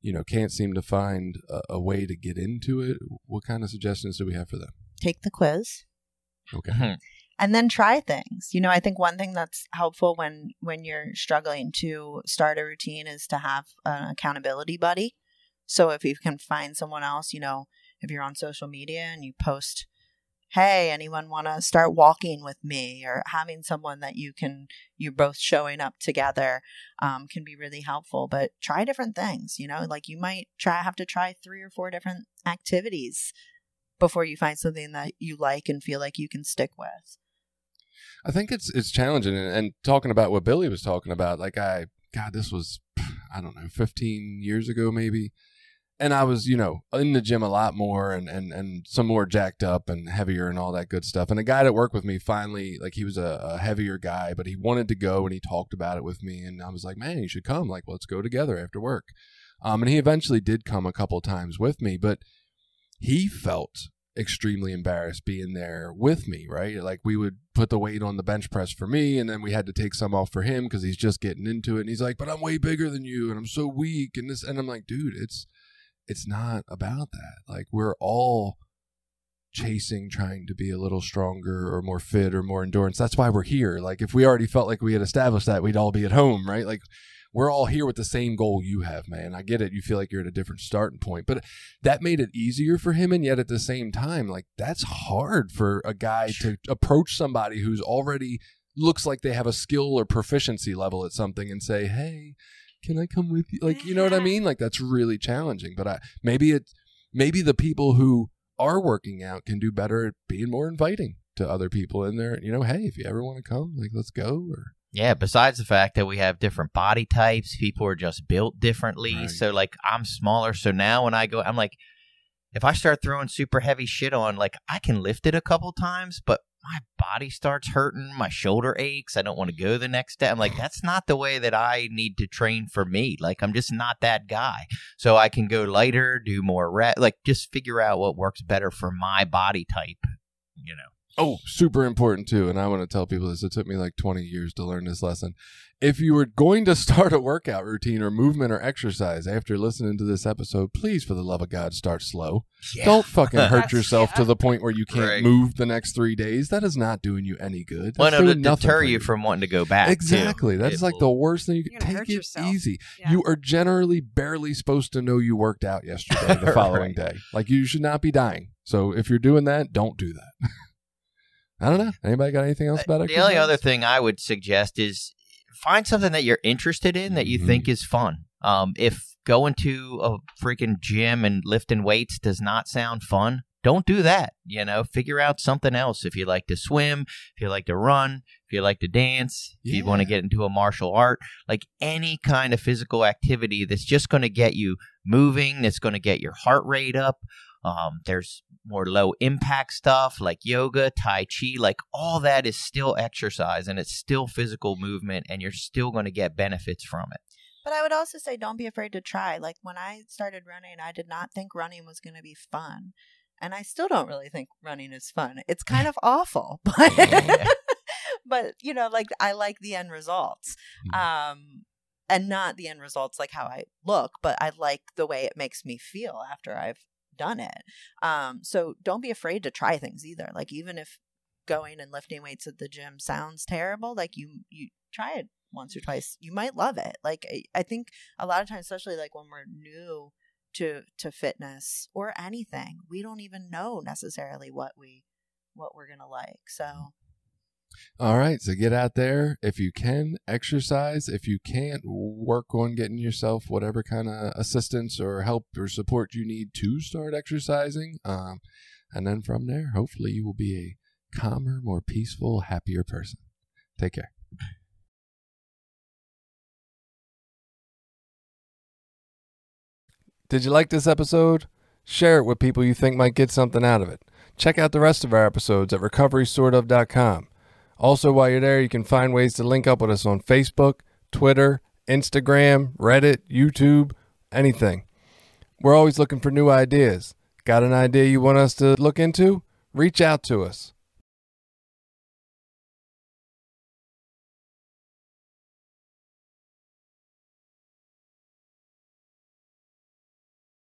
[SPEAKER 1] you know, can't seem to find a, a way to get into it? What kind of suggestions do we have for them?
[SPEAKER 4] Take the quiz.
[SPEAKER 1] Okay.
[SPEAKER 5] Mhm.
[SPEAKER 4] and then try things you know i think one thing that's helpful when when you're struggling to start a routine is to have an accountability buddy so if you can find someone else you know if you're on social media and you post hey anyone want to start walking with me? or having someone that you can you're both showing up together um, can be really helpful but try different things you know? Like you might try have to try three or four different activities before you find something that you like and feel like you can stick with.
[SPEAKER 1] I think it's it's challenging, and, and talking about what Billy was talking about, like I, God, this was, I don't know, fifteen years ago maybe, and I was, you know, in the gym a lot more, and and and some more jacked up and heavier and all that good stuff. And a guy that worked with me finally, like he was a, a heavier guy, but he wanted to go, and he talked about it with me, and I was like, man, you should come, like let's go together after work. Um, and he eventually did come a couple times with me, but he felt extremely embarrassed being there with me, right? Like we would put the weight on the bench press for me and then we had to take some off for him cuz he's just getting into it and he's like, "But I'm way bigger than you and I'm so weak." And this and I'm like, "Dude, it's it's not about that. Like we're all chasing trying to be a little stronger or more fit or more endurance. That's why we're here. Like if we already felt like we had established that, we'd all be at home, right? Like we're all here with the same goal you have, man. I get it. You feel like you're at a different starting point, but that made it easier for him. And yet at the same time, like that's hard for a guy to approach somebody who's already looks like they have a skill or proficiency level at something and say, Hey, can I come with you? Like, you know what I mean? Like that's really challenging, but I, maybe it, maybe the people who are working out can do better at being more inviting to other people in there. You know, Hey, if you ever want to come, like, let's go or,
[SPEAKER 5] Yeah, besides the fact that we have different body types, people are just built differently.
[SPEAKER 1] Right.
[SPEAKER 5] So like I'm smaller, so now when I go I'm like if I start throwing super heavy shit on, like I can lift it a couple times, but my body starts hurting, my shoulder aches, I don't want to go the next day. I'm like that's not the way that I need to train for me. Like I'm just not that guy. So I can go lighter, do more rep, like just figure out what works better for my body type, you know.
[SPEAKER 1] Oh, super important too. And I want to tell people this. It took me like 20 years to learn this lesson. If you were going to start a workout routine or movement or exercise after listening to this episode, please, for the love of God, start slow. Don't fucking hurt
[SPEAKER 3] That's-
[SPEAKER 1] yourself to the point where you can't
[SPEAKER 5] Right.
[SPEAKER 1] move the next three days. That is not doing you any good.
[SPEAKER 5] Well,
[SPEAKER 1] That's
[SPEAKER 5] no, to
[SPEAKER 1] nothing
[SPEAKER 5] deter
[SPEAKER 1] for
[SPEAKER 5] you from wanting to go back.
[SPEAKER 1] Exactly. That's
[SPEAKER 5] It
[SPEAKER 1] like
[SPEAKER 5] will-
[SPEAKER 1] the worst thing you can take
[SPEAKER 3] hurt
[SPEAKER 1] it
[SPEAKER 3] yourself.
[SPEAKER 1] easy.
[SPEAKER 3] Yeah.
[SPEAKER 1] You are generally barely supposed to know you worked out yesterday the following day. Like you should not be dying. So if you're doing that, don't do that. I don't know. Anybody got anything else about it?
[SPEAKER 5] Uh, the only other thing I would suggest is find something that you're interested in that you
[SPEAKER 1] Mhm.
[SPEAKER 5] think is fun. Um, if going to a freaking gym and lifting weights does not sound fun, don't do that. You know, figure out something else. If you like to swim, if you like to run, if you like to dance, if you want to get into a martial art, like any kind of physical activity that's just going to get you moving, that's going to get your heart rate up. Um, there's more low impact stuff like yoga, tai chi, like all that is still exercise and it's still physical movement, and you're still going to get benefits from it.
[SPEAKER 4] But I would also say don't be afraid to try. Like when I started running, I did not think running was going to be fun. And I still don't really think running is fun. It's kind of awful. But but you know, like I like the end results. Um and not the end results like how I look, but I like the way it makes me feel after I've done it. Um so don't be afraid to try things either. Like even if going and lifting weights at the gym sounds terrible, like you you try it once or twice. You might love it. Like I, I think a lot of times especially like when we're new to to fitness or anything, we don't even know necessarily what we what we're to like. So
[SPEAKER 1] All right, so get out there if you can, exercise. If you can't, work on getting yourself whatever kind of assistance or help or support you need to start exercising. Um, and then from there, hopefully, you will be a calmer, more peaceful, happier person. Take care. Did you like this episode? Share it with people you think might get something out of it. Check out the rest of our episodes at recoverysortof.com. Also, while you're there, you can find ways to link up with us on Facebook, Twitter, Instagram, Reddit, YouTube, anything. We're always looking for new ideas. Got an idea you want us to look into? Reach out to us.